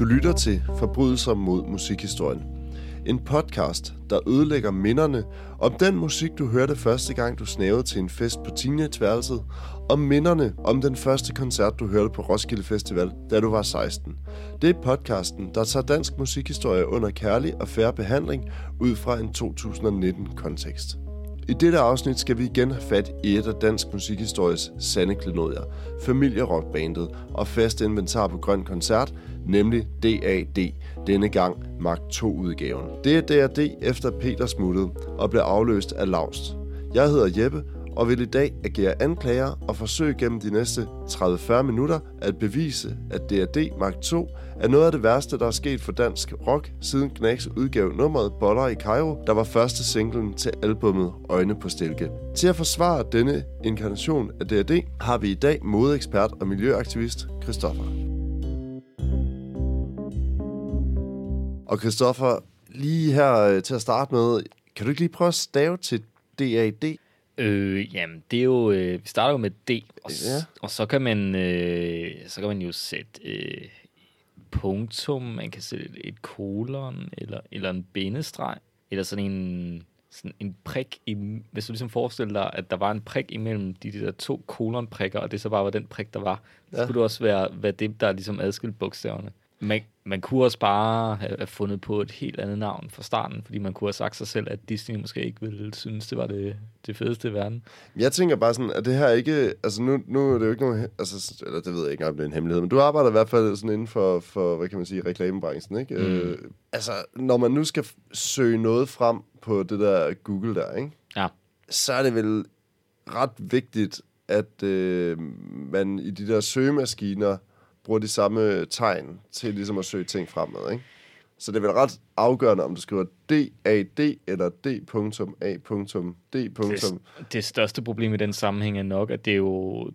Du lytter til Forbrydelser mod musikhistorien. En podcast, der ødelægger minderne om den musik, du hørte første gang, du snævede til en fest på teenageværelset, og minderne om den første koncert, du hørte på Roskilde Festival, da du var 16. Det er podcasten, der tager dansk musikhistorie under kærlig og færre behandling ud fra en 2019-kontekst. I dette afsnit skal vi igen have fat i et af dansk musikhistories sande klenodier, familierockbandet og fast inventar på Grøn Koncert, nemlig DAD, denne gang Mark 2-udgaven. Det er DAD efter Peter smuttede og blev afløst af Laust. Jeg hedder Jeppe, og vil i dag agere anklager og forsøge gennem de næste 30-40 minutter at bevise, at DAD Mark 2 er noget af det værste, der er sket for dansk rock, siden Knacks udgav nummeret Boller i Cairo, der var første singlen til albummet Øjne på Stilke. Til at forsvare denne inkarnation af D&D har vi i dag modeekspert og miljøaktivist Christoffer. Og Christoffer, lige her øh, til at starte med, kan du ikke lige prøve at stave til DAD? Øh, jamen, det er jo, øh, vi starter jo med D, og, Ja. og så kan man, øh, så kan man jo sætte øh, punktum, man kan sætte et kolon, eller, eller en bindestreg, eller sådan en, sådan en prik, i, hvis du ligesom forestiller dig, at der var en prik imellem de, de der to kolonprikker, og det så bare var den prik, der var, så Ja. skulle det også være, hvad det, der ligesom adskilte bogstaverne. Man, man kunne også bare have, fundet på et helt andet navn fra starten, fordi man kunne have sagt sig selv, at Disney måske ikke ville synes, det var det, det fedeste i verden. Jeg tænker bare sådan, at det her ikke... Altså nu, nu er det jo ikke nogen... Altså, eller det ved jeg ikke om det er en hemmelighed, men du arbejder i hvert fald sådan inden for, for hvad kan man sige, reklamebranchen, ikke? Mm. Øh, altså, når man nu skal søge noget frem på det der Google der, ikke? Ja. Så er det vel ret vigtigt, at øh, man i de der søgemaskiner bruger de samme tegn til ligesom at søge ting fremad, ikke? Så det er vel ret afgørende, om du skriver DAD eller D.A.D. Det, det største problem i den sammenhæng er nok, at det er jo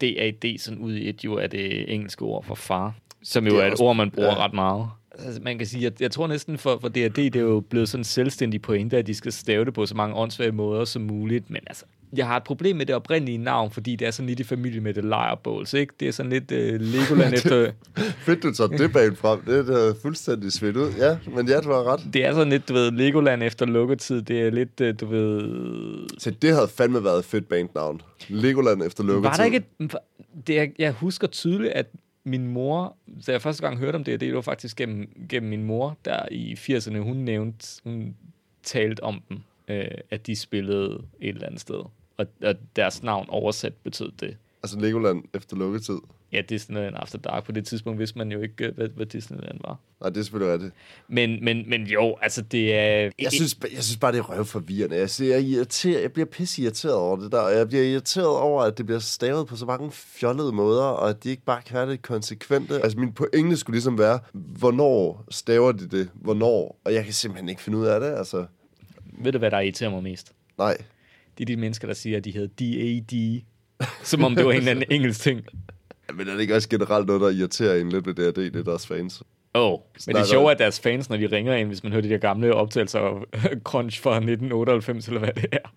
DAD sådan ud i et jo er det engelske ord for far, som jo Det er er, et også- ord, man bruger ja. ret meget. Altså, man kan sige, jeg, jeg tror næsten for, for DAD, det er jo blevet sådan en selvstændig pointe, at de skal stave det på så mange åndssvage måder som muligt, men altså, jeg har et problem med det oprindelige navn, fordi det er sådan lidt i familie med det Lireballs, ikke? Det er sådan lidt uh, Legoland efter... Fedt, du tager det bag frem. Det er da fuldstændig svedt ud. Ja, men ja, du har ret. Det er sådan lidt, du ved, Legoland efter lukketid. Det er lidt, øh, du ved... Så det havde fandme været et fedt bandnavn. Legoland efter lukketid. Var der ikke et, det er, Jeg husker tydeligt, at min mor, da jeg første gang hørte om det, det var faktisk gennem, gennem min mor, der i 80'erne, hun nævnte, hun talte om dem, øh, at de spillede et eller andet sted. Og, og deres navn oversat betød det. Altså Legoland efter lukketid. Ja, Disneyland After Dark. På det tidspunkt vidste man jo ikke, øh, hvad, hvad Disneyland var. Nej, det er selvfølgelig rigtigt. Men, men, men jo, altså det er... Jeg synes, jeg synes bare, det er røvforvirrende. Jeg, siger, jeg, irriterer, jeg bliver pisse irriteret over det der, og jeg bliver irriteret over, at det bliver stavet på så mange fjollede måder, og at de ikke bare kan være det konsekvente. Altså, min pointe skulle ligesom være, hvornår staver de det? Hvornår? Og jeg kan simpelthen ikke finde ud af det, altså. Ved du, hvad der irriterer mig mest? Nej. Det er de mennesker, der siger, at de hedder DAD. Som om det var en eller anden engelsk ting. Men er det ikke også generelt noget, der irriterer en lidt ved det, det er deres fans? Åh, oh, men det er sjovt, at deres fans, når de ringer ind, hvis man hører de der gamle optagelser af Crunch fra 1998, eller hvad det er.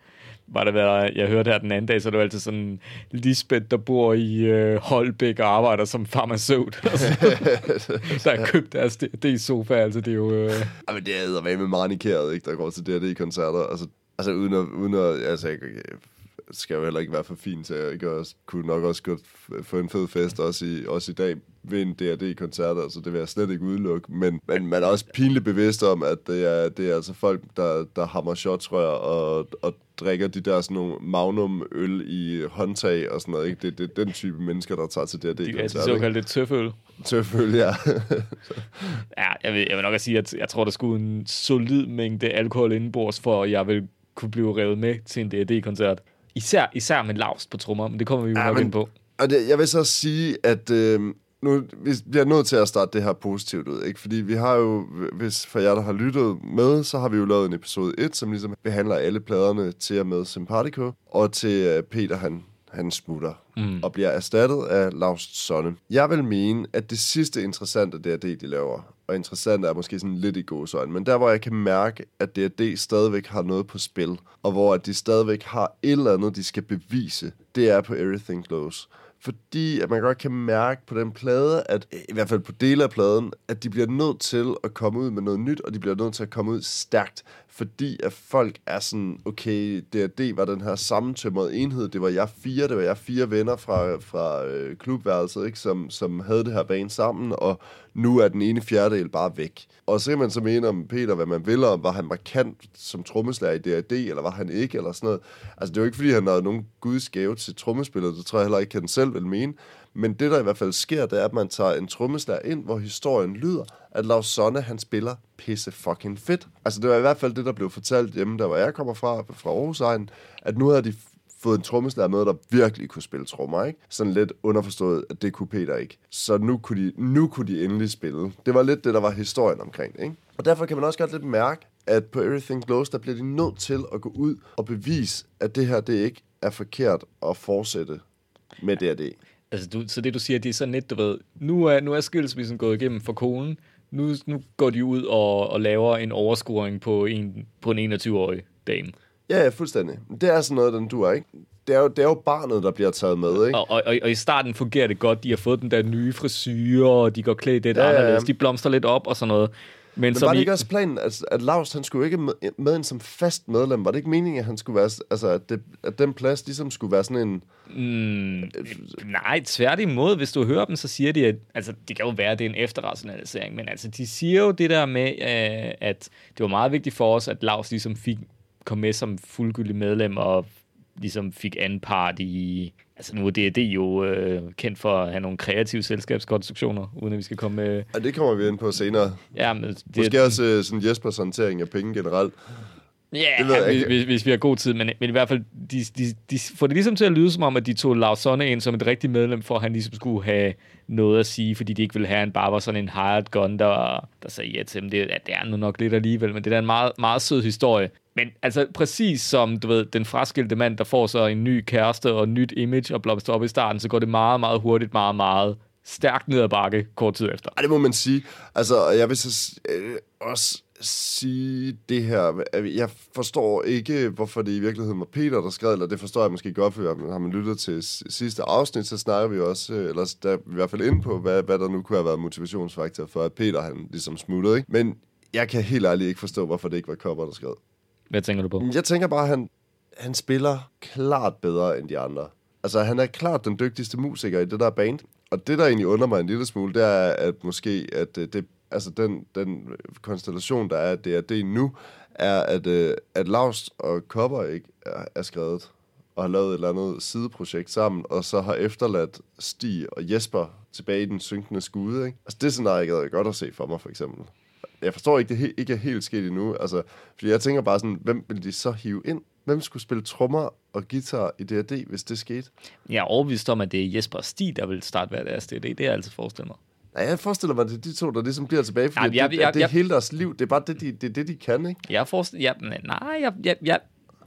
Var det været, jeg hørte her den anden dag, så det jo altid sådan Lisbeth, der bor i øh, Holbæk og arbejder som farmaceut. der har købt deres D-sofa, altså det er jo... Øh, Ja, men det er med manikeret, ikke, der går til D&D-koncerter. Altså, altså uden at, uden at altså, jeg, jeg skal jo heller ikke være for fin til, jeg ikke også, kunne nok også godt få en fed fest, også i, også i dag, ved en D&D-koncert, altså det vil jeg slet ikke udelukke, men, men man er også pinligt bevidst om, at det er, det er altså folk, der, der hammer shotsrør og, og drikker de der sådan nogle magnum-øl i håndtag og sådan noget, ikke? Det, det er den type mennesker, der tager til de er de såkaldte tøføl. Selvfølgelig, ja. Ja, jeg vil, jeg vil nok at sige, at jeg tror, der skulle en solid mængde alkohol indenbords, for at jeg vil kunne blive revet med til en D&D-koncert. Især, især med lavst på trommer, men det kommer vi jo Ja, nok men- ind på. Og det, jeg vil så sige, at øh, nu, vi bliver nødt til at starte det her positivt ud, ikke? Fordi vi har jo, hvis for jer, der har lyttet med, så har vi jo lavet en episode 1, som ligesom behandler alle pladerne til og med Sympatico, og til øh, Peter, han, han smutter mm. og bliver erstattet af Laust Sonne. Jeg vil mene, at det sidste interessante det er det, de laver. Og interessant er måske sådan lidt i gåsøjne, men der, hvor jeg kan mærke, at D&D stadigvæk har noget på spil, og hvor at de stadigvæk har et eller andet, de skal bevise, det er på Everything Glows. Fordi at man godt kan mærke på den plade, at i hvert fald på dele af pladen, at de bliver nødt til at komme ud med noget nyt, og de bliver nødt til at komme ud stærkt, fordi at folk er sådan, okay, D&D var den her sammentømrede enhed, det var jeg fire, det var jeg fire venner fra, fra øh, klubværelset, ikke, som, som havde det her bane sammen, og nu er den ene fjerdedel bare væk. Og så kan man så mene om Peter, hvad man vil, om var han markant som trommeslager i D&D, eller var han ikke, eller sådan noget. Altså, det er jo ikke, fordi han havde nogen gudsgave til trommespillet, det tror jeg heller ikke, han selv vil mene. Men det, der i hvert fald sker, det er, at man tager en trommeslager ind, hvor historien lyder, at Lars Sonne, han spiller pisse fucking fedt. Altså, det var i hvert fald det, der blev fortalt hjemme, der hvor jeg kommer fra, fra Aarhus Egen, at nu havde de fået en trommeslager med, der virkelig kunne spille trommer, ikke? Sådan lidt underforstået, at det kunne Peter ikke. Så nu kunne, de, nu kunne de endelig spille. Det var lidt det, der var historien omkring det, ikke? Og derfor kan man også godt lidt mærke, at på Everything Glows, der bliver de nødt til at gå ud og bevise, at det her, det ikke er forkert at fortsætte med det. Altså, du, så det du siger, det er sådan lidt, du ved, nu er, nu er skilsmissen gået igennem for konen, nu, nu går de ud og, og laver en overscoring på en, på en 21-årig dame. Ja, ja, fuldstændig. Det er sådan noget, den du er, ikke? Det er, jo, det er jo barnet, der bliver taget med, ikke? Og, og, og, og i starten fungerer det godt. De har fået den der nye frisyr, og de går klædt lidt ja, anderledes. Ja, ja. De blomster lidt op og sådan noget. Men, Men var det ikke også planen, at, at Lars, han skulle ikke med, med ind som fast medlem? Var det ikke meningen, at han skulle være, altså, at, det, at den plads ligesom skulle være sådan en... Mm, nej, tværtimod, hvis du hører dem, så siger de, at altså, det kan jo være, at det er en efterrationalisering, men altså, de siger jo det der med, øh, at det var meget vigtigt for os, at Lars ligesom fik kom med som fuldgyldig medlem og ligesom fik anden part i... Altså nu er det jo øh, kendt for at have nogle kreative selskabskonstruktioner, uden at vi skal komme med... Ja, det kommer vi ind på senere. Ja, men det, Måske også øh, sådan Jespers håndtering af penge generelt. Ja, yeah, hvis, hvis vi har god tid, men, men i hvert fald, de, de, de får det ligesom til at lyde som om, at de tog Lars Sonne ind som et rigtigt medlem, for at han ligesom skulle have noget at sige, fordi de ikke ville have, en bare var sådan en hired gun, der, der sagde ja til dem. Det, det er nu nok lidt alligevel, men det er en meget, meget sød historie. Men altså præcis som, du ved, den fraskilte mand, der får så en ny kæreste og nyt image og blomster op i starten, så går det meget, meget hurtigt, meget, meget stærkt ned ad bakke kort tid efter. Ej, det må man sige. Altså, jeg vil så øh, også sige det her. Øh, jeg forstår ikke, hvorfor det i virkeligheden var Peter, der skrev, eller det forstår jeg måske godt, for har man lyttet til sidste afsnit, så snakker vi også, øh, eller der i hvert fald ind på, hvad, hvad der nu kunne have været motivationsfaktor for, at Peter han ligesom smuttede. Ikke? Men jeg kan helt ærligt ikke forstå, hvorfor det ikke var Kopper, der skrev. Hvad tænker du på? Jeg tænker bare, at han, han spiller klart bedre end de andre. Altså, han er klart den dygtigste musiker i det der band. Og det, der egentlig under mig en lille smule, det er, at måske, at øh, det, altså den, den konstellation, der er, det er det nu, er, at, øh, at Laust og Kopper ikke er, er skrevet og har lavet et eller andet sideprojekt sammen, og så har efterladt Stig og Jesper tilbage i den synkende skude. Ikke? Altså det scenarie gad jeg godt at se for mig, for eksempel jeg forstår ikke, det he- ikke er helt sket endnu. Altså, fordi jeg tænker bare sådan, hvem vil de så hive ind? Hvem skulle spille trommer og guitar i D&D, hvis det skete? Jeg er overbevist om, at det er Jesper Stig, der vil starte hver deres D&D. Det er jeg altid forestillet mig. Ja, jeg forestiller mig, at det er de to, der ligesom bliver tilbage, fordi ja, jeg, jeg, det, det er hele deres liv. Det er bare det, de, det, det, de kan, ikke? Jeg forestiller... Ja, nej, jeg, jeg, jeg,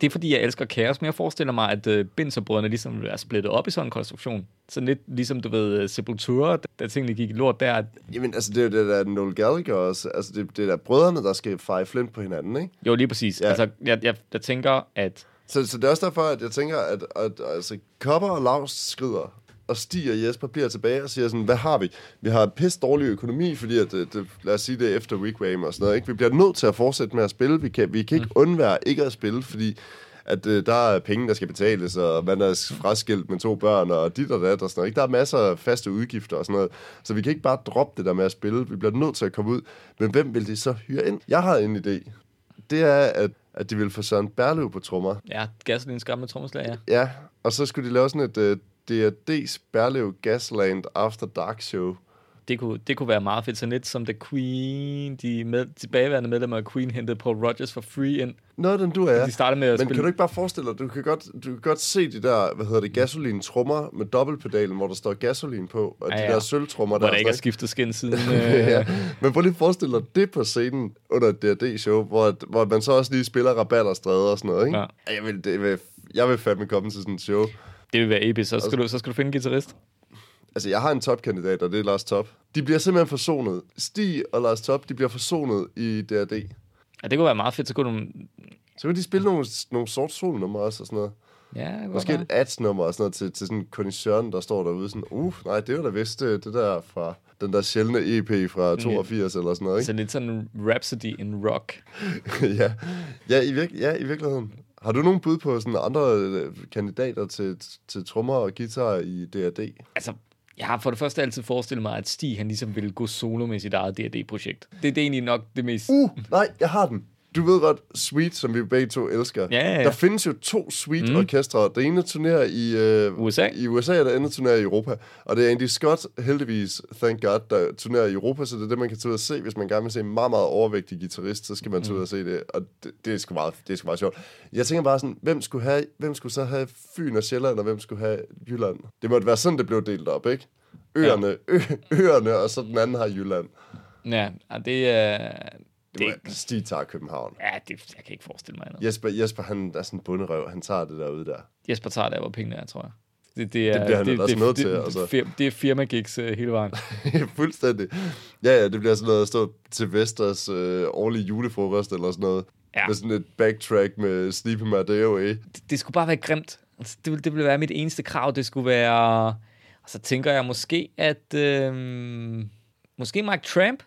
det er fordi, jeg elsker kaos, men jeg forestiller mig, at uh, Binserbrødrene ligesom er splittet op i sådan en konstruktion. Så lidt ligesom, du ved, uh, Sepultura, da tingene gik lort der. Jamen, altså, det er jo det der Noel Gallagher også. Altså, det, det er der brødrene, der skal feje flint på hinanden, ikke? Jo, lige præcis. Ja. Altså, jeg, jeg, jeg tænker, at... Så, så det er også derfor, at jeg tænker, at, at, at altså, Kopper og Lars skrider og Stig og Jesper bliver tilbage og siger sådan, hvad har vi? Vi har pisse dårlig økonomi, fordi at, det, det, lad os sige det efter Wigwam og sådan noget. Ikke? Vi bliver nødt til at fortsætte med at spille. Vi kan, vi kan ikke mm. undvære ikke at spille, fordi at øh, der er penge, der skal betales, og man er fraskilt med to børn, og dit og dat og sådan noget. Ikke? Der er masser af faste udgifter og sådan noget. Så vi kan ikke bare droppe det der med at spille. Vi bliver nødt til at komme ud. Men hvem vil de så hyre ind? Jeg har en idé. Det er, at, at de vil få Søren Berløv på trommer. Ja, Gasolins gamle trommeslager. Ja. ja, og så skulle de lave sådan et øh, D&D's Berløv Gasland After Dark Show det kunne, det kunne være meget fedt. Så lidt som The Queen, de med, tilbageværende medlemmer af Queen hentede Paul Rogers for free ind. Noget den du er. De startede med at Men spille... kan du ikke bare forestille dig, du kan godt, du kan godt se de der, hvad hedder det, gasolin trommer med dobbeltpedalen, hvor der står gasolin på, og ja, ja. de der sølvtrummer der. Hvor der ikke er skiftet skin siden. Øh... ja. Men prøv lige at forestille dig det på scenen under et D&D-show, hvor, hvor man så også lige spiller rabat og stræder og sådan noget, ikke? Ja. Jeg vil, det vil, jeg vil fandme komme til sådan et show. Det vil være episk. Så skal, du, så skal du finde en guitarist. Altså, jeg har en topkandidat, og det er Lars Top. De bliver simpelthen forsonet. Stig og Lars Top, de bliver forsonet i D&D. Ja, det kunne være meget fedt. Så kunne du... Så kunne de spille nogle, nogle sort solnumre også og sådan noget. Ja, Måske et ads-nummer og sådan noget til, til sådan kondisøren, der står derude sådan, uh, nej, det var da vist øh, det der fra den der sjældne EP fra 82 eller sådan noget, ikke? Så lidt sådan en Rhapsody in rock. ja. Ja, i virke, ja, i virkeligheden. Har du nogen bud på sådan andre øh, kandidater til, til trommer og guitar i D&D? Altså, jeg har for det første altid forestillet mig, at Stig han ligesom ville gå solo med sit eget D&D-projekt. Det, det er egentlig nok det mest... Uh, nej, jeg har den. Du ved godt, Sweet, som vi begge to elsker. Ja, ja, ja. Der findes jo to Sweet-orkestre. Det ene turnerer i, øh, USA. i USA, og det andet turnerer i Europa. Og det er Andy Scott, heldigvis, thank God, der turnerer i Europa, så det er det, man kan tage ud og se. Hvis man gerne vil se en meget, meget overvægtig guitarist, så skal man tage ud og se det. Og det, det, er sgu meget, det er sgu meget sjovt. Jeg tænker bare sådan, hvem skulle, have, hvem skulle så have Fyn og Sjælland, og hvem skulle have Jylland? Det måtte være sådan, det blev delt op, ikke? Øerne, ja. ø, øerne, og så den anden har Jylland. Ja, det er... Det, Det, det Stig tager København. ja, det, jeg kan ikke forestille mig andet. Jesper, Jesper, han er sådan en bunderøv. Han tager det derude der. Jesper tager der, hvor pengene er, tror jeg. Det, det, er, Det bliver han også nødt til, det, altså. Det, det er firma gigs uh, hele vejen. Fuldstændig. Ja, ja, det bliver sådan noget at stå til Vesters øh, årlige julefrokost eller sådan noget. Ja. Med sådan et backtrack med Sleepy Madeo i. Det, det skulle bare være grimt. Altså, det, ville- det ville være mit eneste krav. Det skulle være... Og så tænker jeg måske, at... Øhm, måske Mike Tramp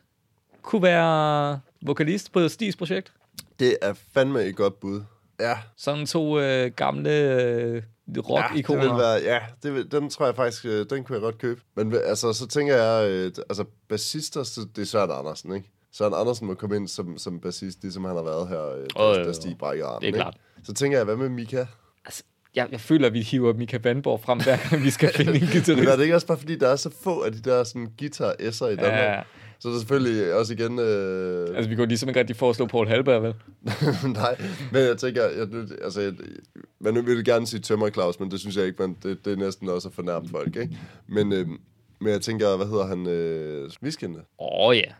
kunne være vokalist på Stigs projekt. Det er fandme et godt bud. Ja. Sådan to øh, gamle øh, Ja, det rock-ikoner. vil være, ja, det vil, den tror jeg faktisk, øh, den kunne jeg godt købe. Men altså, så tænker jeg, øh, altså bassister, så det er Søren Andersen, ikke? Søren Andersen må komme ind som, som bassist, ligesom han har været her, øh, da jo. Stig brækker armen, Det er ikke? klart. Så tænker jeg, hvad med Mika? Altså, jeg, jeg føler, at vi hiver Mika Vandborg frem, hver gang vi skal finde en Men guitarist. er det ikke også bare, fordi der er så få af de der sådan, guitar-s'er i Danmark? Ja, Så er der selvfølgelig også igen... Øh... altså vi kunne ligesom ikke rigtig foreslå Paul Halberg, vel? Nej, men jeg tænker, jeg, altså, jeg, man vil gerne sige tømmer Claus, men det synes jeg ikke, man, det, det er næsten også at fornærme folk, ikke? Men, øh, men jeg tænker, hvad hedder han? Øh, Viskende? Åh oh, ja.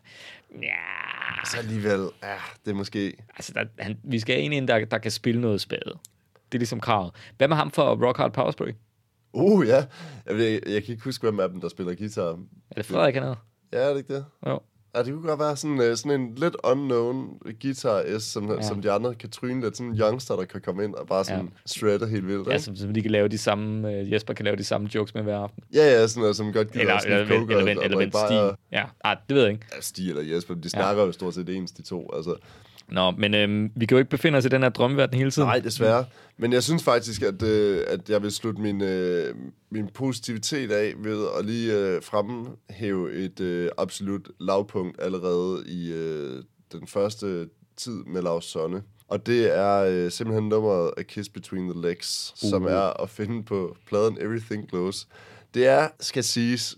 Ja, Så alligevel, ja, det er måske... altså der, han, vi skal i en, der, der kan spille noget spade. Det er ligesom kravet. Hvad med ham for Rock Hard Power Spray? Uh, ja. Jeg, ved, jeg kan ikke huske, hvem af dem, der spiller guitar. Er det Frederik, hedder? Ja, er det ikke det? Jo. Ja, det kunne godt være sådan, øh, sådan en lidt unknown guitar S, som, ja. Ja. som de andre kan tryne lidt. Sådan en youngster, der kan komme ind og bare sådan ja. shredder helt vildt. Ja, ikke? så, så de kan lave de samme, uh, Jesper kan lave de samme jokes med hver aften. Ja, ja, sådan noget, som godt gider Eller, sådan eller, eller, eller, eller vent bajer. Stig. Ja, ah, det ved jeg ikke. Ja, Stig eller Jesper, de snakker ja. jo stort set ens, de to. Altså. Nå, men øhm, vi kan jo ikke befinde os i den her drømmeverden hele tiden. Nej, desværre. Men jeg synes faktisk, at, øh, at jeg vil slutte min, øh, min positivitet af ved at lige øh, fremhæve et øh, absolut lavpunkt allerede i øh, den første tid med Lars Sonne. Og det er øh, simpelthen nummeret A Kiss Between the Legs, uh. som er at finde på pladen Everything Glows. Det er, skal siges,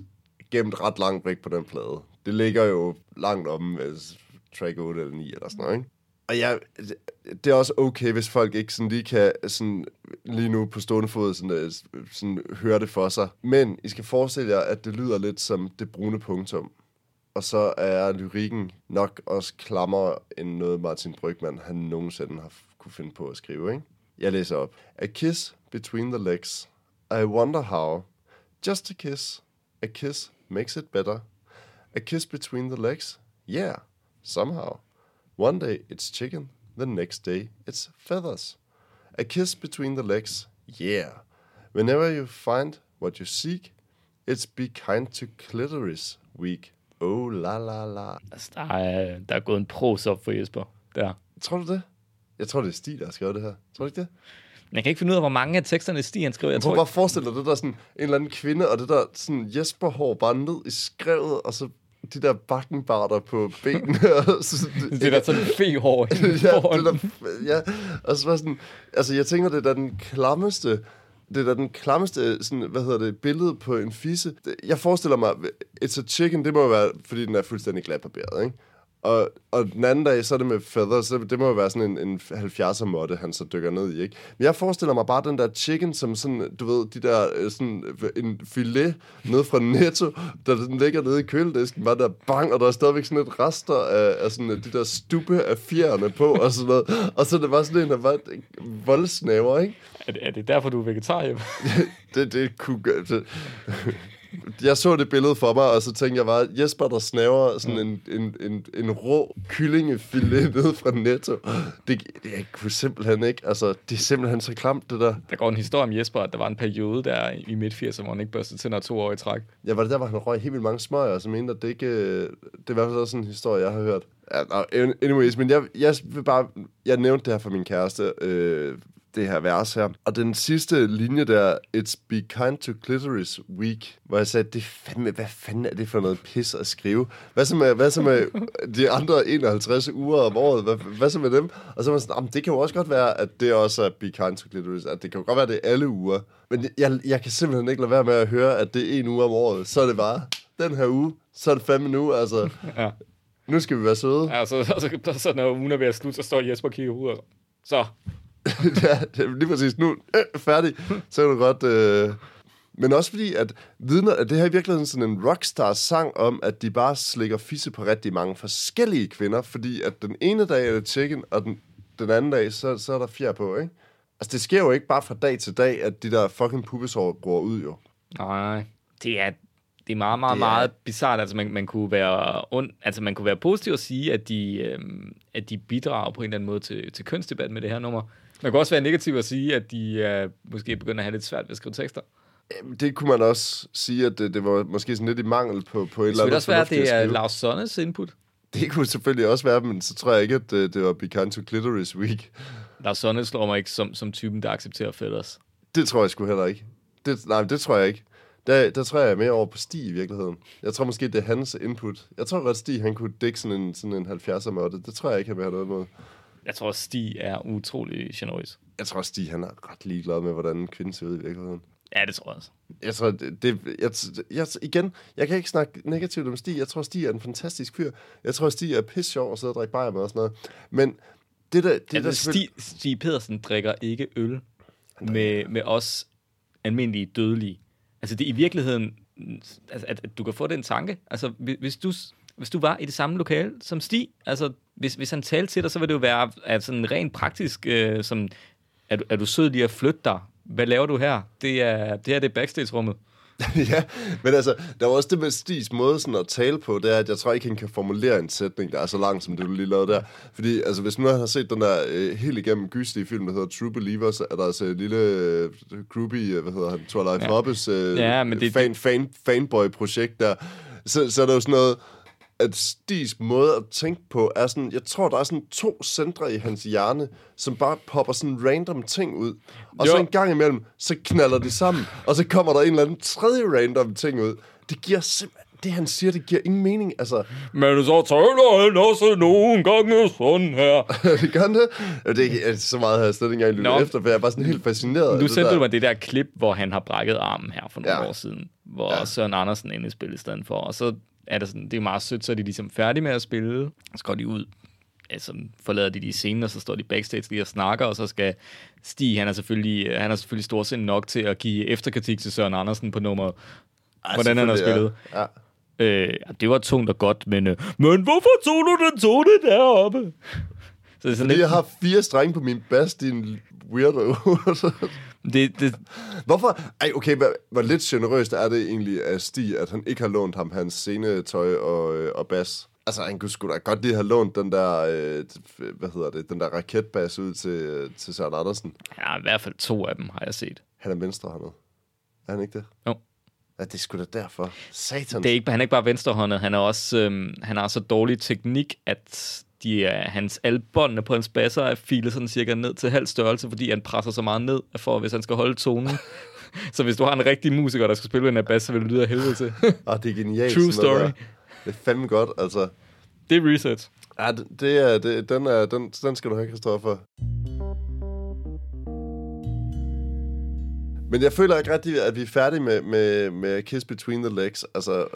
gemt ret langt væk på den plade. Det ligger jo langt om altså, track 8 eller 9 eller sådan noget, ikke? Og jeg, det er også okay, hvis folk ikke sådan lige kan sådan, lige nu på stående fod sådan, øh, sådan, høre det for sig. Men I skal forestille jer, at det lyder lidt som det brune punktum. Og så er lyrikken nok også klammer end noget Martin Brygman, han nogensinde har kunne finde på at skrive. Ikke? Jeg læser op. A kiss between the legs. I wonder how. Just a kiss. A kiss makes it better. A kiss between the legs. Yeah, somehow. One day it's chicken, the next day it's feathers. A kiss between the legs, yeah. Whenever you find what you seek, it's be kind to clitoris week. Oh la la la. Altså, der, er, der er gået en pros op for Jesper. Der. Tror du det? Jeg tror, det er Stig, der har skrevet det her. Tror du ikke det? Men jeg kan ikke finde ud af, hvor mange af teksterne Stig han skriver. Jeg Jeg tror bare forestille dig det der sådan, en eller anden kvinde, og det der sådan Jesper hår bare ned i skrevet, og så de der bakkenbarter på benene. og så, det er der sådan en fe hår ja, det der, ja, og så var sådan, altså jeg tænker, det er da den klammeste, det er da den klammeste, sådan, hvad hedder det, billede på en fisse. Det- Jeg forestiller mig, it's a chicken, det må være, fordi den er fuldstændig glatbarberet, ikke? Og, og den anden dag, så er det med feather, så det må jo være sådan en, en 70'er måtte, han så dykker ned i, ikke? Men jeg forestiller mig bare den der chicken, som sådan, du ved, de der, øh, sådan en filet ned fra Netto, der den ligger nede i køledisken, bare der bang, og der er stadigvæk sådan et rester af, af sådan de der stube af fjerne på, og sådan noget. Og så er det bare sådan en, der var voldsnæver, ikke? Er det, er det derfor, du er vegetar? Det, det kunne gøre det. Jeg så det billede for mig, og så tænkte jeg bare, Jesper, der snaver sådan en, en, en, en rå kyllingefilet ned fra Netto. Det, det jeg kunne simpelthen ikke, altså, det er simpelthen så klamt, det der. Der går en historie om Jesper, at der var en periode der i midt-80'erne, hvor han ikke børstede tænder to år i træk. Ja, var det der, hvor han røg helt vildt mange smøger, og så mente, at det ikke... øh, Det er i hvert fald også sådan en historie, jeg har hørt. Ja, no, anyways, men jeg, jeg vil bare... Jeg nævnte det her for min kæreste, øh, det her vers her. Og den sidste linje der, It's Be Kind to Clitoris Week, hvor jeg sagde, det fandme, hvad fanden er det for noget pis at skrive? Hvad så med, hvad så med de andre 51 uger om året? Hvad, hvad så med dem? Og så var sådan, "Jamen, det kan jo også godt være, at det også er Be Kind to Clitoris. At det kan jo godt være, det er alle uger. Men jeg, jeg kan simpelthen ikke lade være med at høre, at det er en uge om året. Så er det bare den her uge. Så er det fandme nu, altså. Ja. Nu skal vi være søde. Ja, så, så, så, så når ugen er ved at slutte, så står Jesper og kigger ud og så, ja, er lige præcis nu. Øh, færdig. Så kan du godt... Øh... Men også fordi, at vidner, at det her er i virkeligheden sådan en rockstar-sang om, at de bare slikker fisse på rigtig mange forskellige kvinder, fordi at den ene dag er det chicken, og den, den anden dag, så, så er der fjer på, ikke? Altså, det sker jo ikke bare fra dag til dag, at de der fucking pubesår går ud, jo. Nej, det er, det er meget, meget, Det er- er... meget bizart. Altså, man, man, kunne være ond, altså, man kunne være positiv og sige, at de, øhm, at de bidrager på en eller anden måde til, til kønsdebat med det her nummer. Man kan også være negativ og sige, at de øh, måske begynder at have lidt svært ved at skrive tekster. Det kunne man også sige, at det, det var måske sådan lidt i mangel på, på et Det eller andet også være, at det er. Lars Sonnes input. Det kunne selvfølgelig også være, men så tror jeg ikke, at det, det var Become to Clitoris Week. Lars Sonne slår mig ikke som, som typen, der accepterer fætters. Det tror jeg sgu heller ikke. Det, nej, det tror jeg ikke. Der, der tror jeg mere over på Stig i virkeligheden. Jeg tror måske, det er hans input. Jeg tror godt, Stig han kunne dække sådan en, sådan en 70'er måtte. Det tror jeg ikke, han vil have noget med. Jeg tror, Stig er utrolig generøs. Jeg tror, Stig han er ret ligeglad med, hvordan en kvinde ser ud i virkeligheden. Ja, det tror jeg også. Jeg tror, det, det jeg, jeg, igen, jeg kan ikke snakke negativt om Stig. Jeg tror, Stig er en fantastisk fyr. Jeg tror, Stig er pisse sjov og sidde og drikke bajer med og sådan noget. Men det der... Det Det der altså, Stig, Stig Pedersen drikker ikke øl med, med os almindelige dødelige. Altså det er i virkeligheden, altså, at, at du kan få den tanke. Altså hvis, hvis du, hvis du var i det samme lokale som Stig, altså hvis, hvis han talte til dig, så vil det jo være at sådan rent praktisk, øh, som, er, du, er du sød lige at flytte dig? Hvad laver du her? Det er det, her, det er backstage-rummet. ja, men altså, der var også det med Stigs måde sådan at tale på, det er, at jeg tror ikke, han kan formulere en sætning, der er så lang, som det du lige lavede der. Fordi, altså, hvis nu har set den der øh, helt igennem gystige film, der hedder True Believers, er der altså et lille øh, groupie, øh, hvad hedder han, Twilight ja. Hobbes øh, Ja, men det- fan, fan, fanboy-projekt der. Så, så er der jo sådan noget, at Stigs måde at tænke på er sådan, jeg tror, der er sådan to centre i hans hjerne, som bare popper sådan random ting ud. Og Jo. så en gang imellem, så knaller de sammen, og så kommer der en eller anden tredje random ting ud. Det giver simpelthen, det han siger, det giver ingen mening. Altså, Men så taler han også nogle gange sådan her. det gør han det? Det er ikke altså, så meget, har jeg slet ikke engang lyttet Nå. efter, for jeg er bare sådan helt fascineret. Nu sendte du mig det der klip, hvor han har brækket armen her for nogle Ja. år siden, hvor Ja. Søren Andersen inde i spil i stedet for. Og så er det sådan, det er meget sødt, så er de ligesom færdige med at spille. Så går de ud, altså forlader de de scenen, og så står de backstage lige og snakker, og så skal Stig, han er selvfølgelig, han er selvfølgelig storsind nok til at give efterkritik til Søren Andersen på nummer, Ej, hvordan han har spillet. Ja. ja. Øh, ja, det var tungt og godt, men, øh, men hvorfor tog du den tone deroppe? Så det er sådan Fordi lidt, jeg har fire strenge på min bass, din weirdo. det, det, Hvorfor? Ej, okay, hvor, hvor lidt generøst er det egentlig af Stig, at han ikke har lånt ham hans scenetøj og, øh, og bas? Altså, han kunne sgu da godt lige have lånt den der, øh, hvad hedder det, den der raketbas ud til, øh, til Søren Andersen. ja, i hvert fald to af dem har jeg set. Han er venstre hernede. Er han ikke det? Jo. Ja, det er sgu da derfor. Satan. Det er ikke, han er ikke bare venstrehåndet, han er også øhm, han har så dårlig teknik, at de er, hans alle båndene på hans basser er filet sådan cirka ned til halv størrelse, fordi han presser så meget ned, for hvis han skal holde tonen. så hvis du har en rigtig musiker, der skal spille en bass, så vil det lyde af helvede til. Ah, det er genialt. True story. der. Det er fandme godt, altså. det er research. Ja, det, det er, det, den, er, den, den skal du have, Christoffer. Men jeg føler ikke rigtig, at vi er færdige med, med, med Kiss Between the Legs. Altså,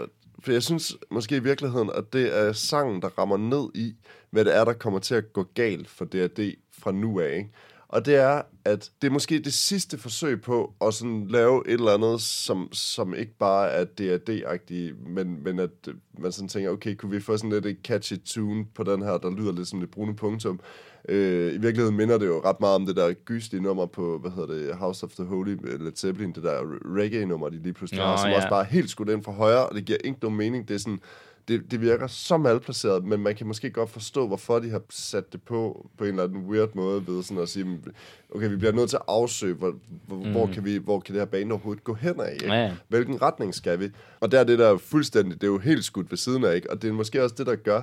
for jeg synes måske i virkeligheden, at det er sangen, der rammer ned i, hvad det er, der kommer til at gå galt for D&D fra nu af. Ikke? Og det er, at det er måske det sidste forsøg på at sådan lave et eller andet, som, som ikke bare er D&D-agtigt, men, men at man sådan tænker, okay, kunne vi få sådan lidt et catchy tune på den her, der lyder lidt som det brune punktum. Øh, I virkeligheden minder det jo ret meget om det der gyslige nummer på, hvad hedder det, House of the Holy, Led Zeppelin, det der reggae-nummer, de lige pludselig Nå, har, som ja. også bare er helt skudt ind for højre, og det giver ikke nogen mening. Det er sådan, det, det virker så malplaceret, men man kan måske godt forstå, hvorfor de har sat det på på en eller anden weird måde ved sådan at sige, okay, vi bliver nødt til at afsøge, hvor, hvor, mm. hvor, kan, vi, hvor kan det her bane overhovedet gå hen af, ikke? Ja. Hvilken retning skal vi? Og der er det der fuldstændig, det er jo helt skudt ved siden af, ikke? Og det er måske også det, der gør,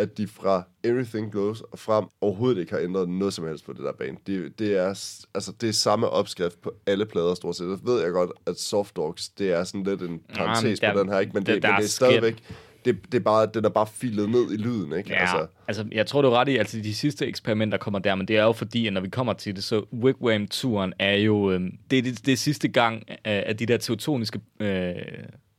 at de fra Everything Glows og frem overhovedet ikke har ændret noget som helst på det der bane. Det, det, er, altså, det er samme opskrift på alle plader stort set. Så ved jeg godt, at Soft Dogs, det er sådan lidt en parentes på den her, ikke? Men det, der men er det er stadigvæk... Det, det er bare, den er bare filet ned i lyden, ikke? Ja, altså, altså jeg tror, du er ret i, altså de sidste eksperimenter kommer der, men det er jo fordi, at når vi kommer til det, så Wigwam-turen er jo, øh, det, er det, det er sidste gang, øh, at de der tektoniske, øh,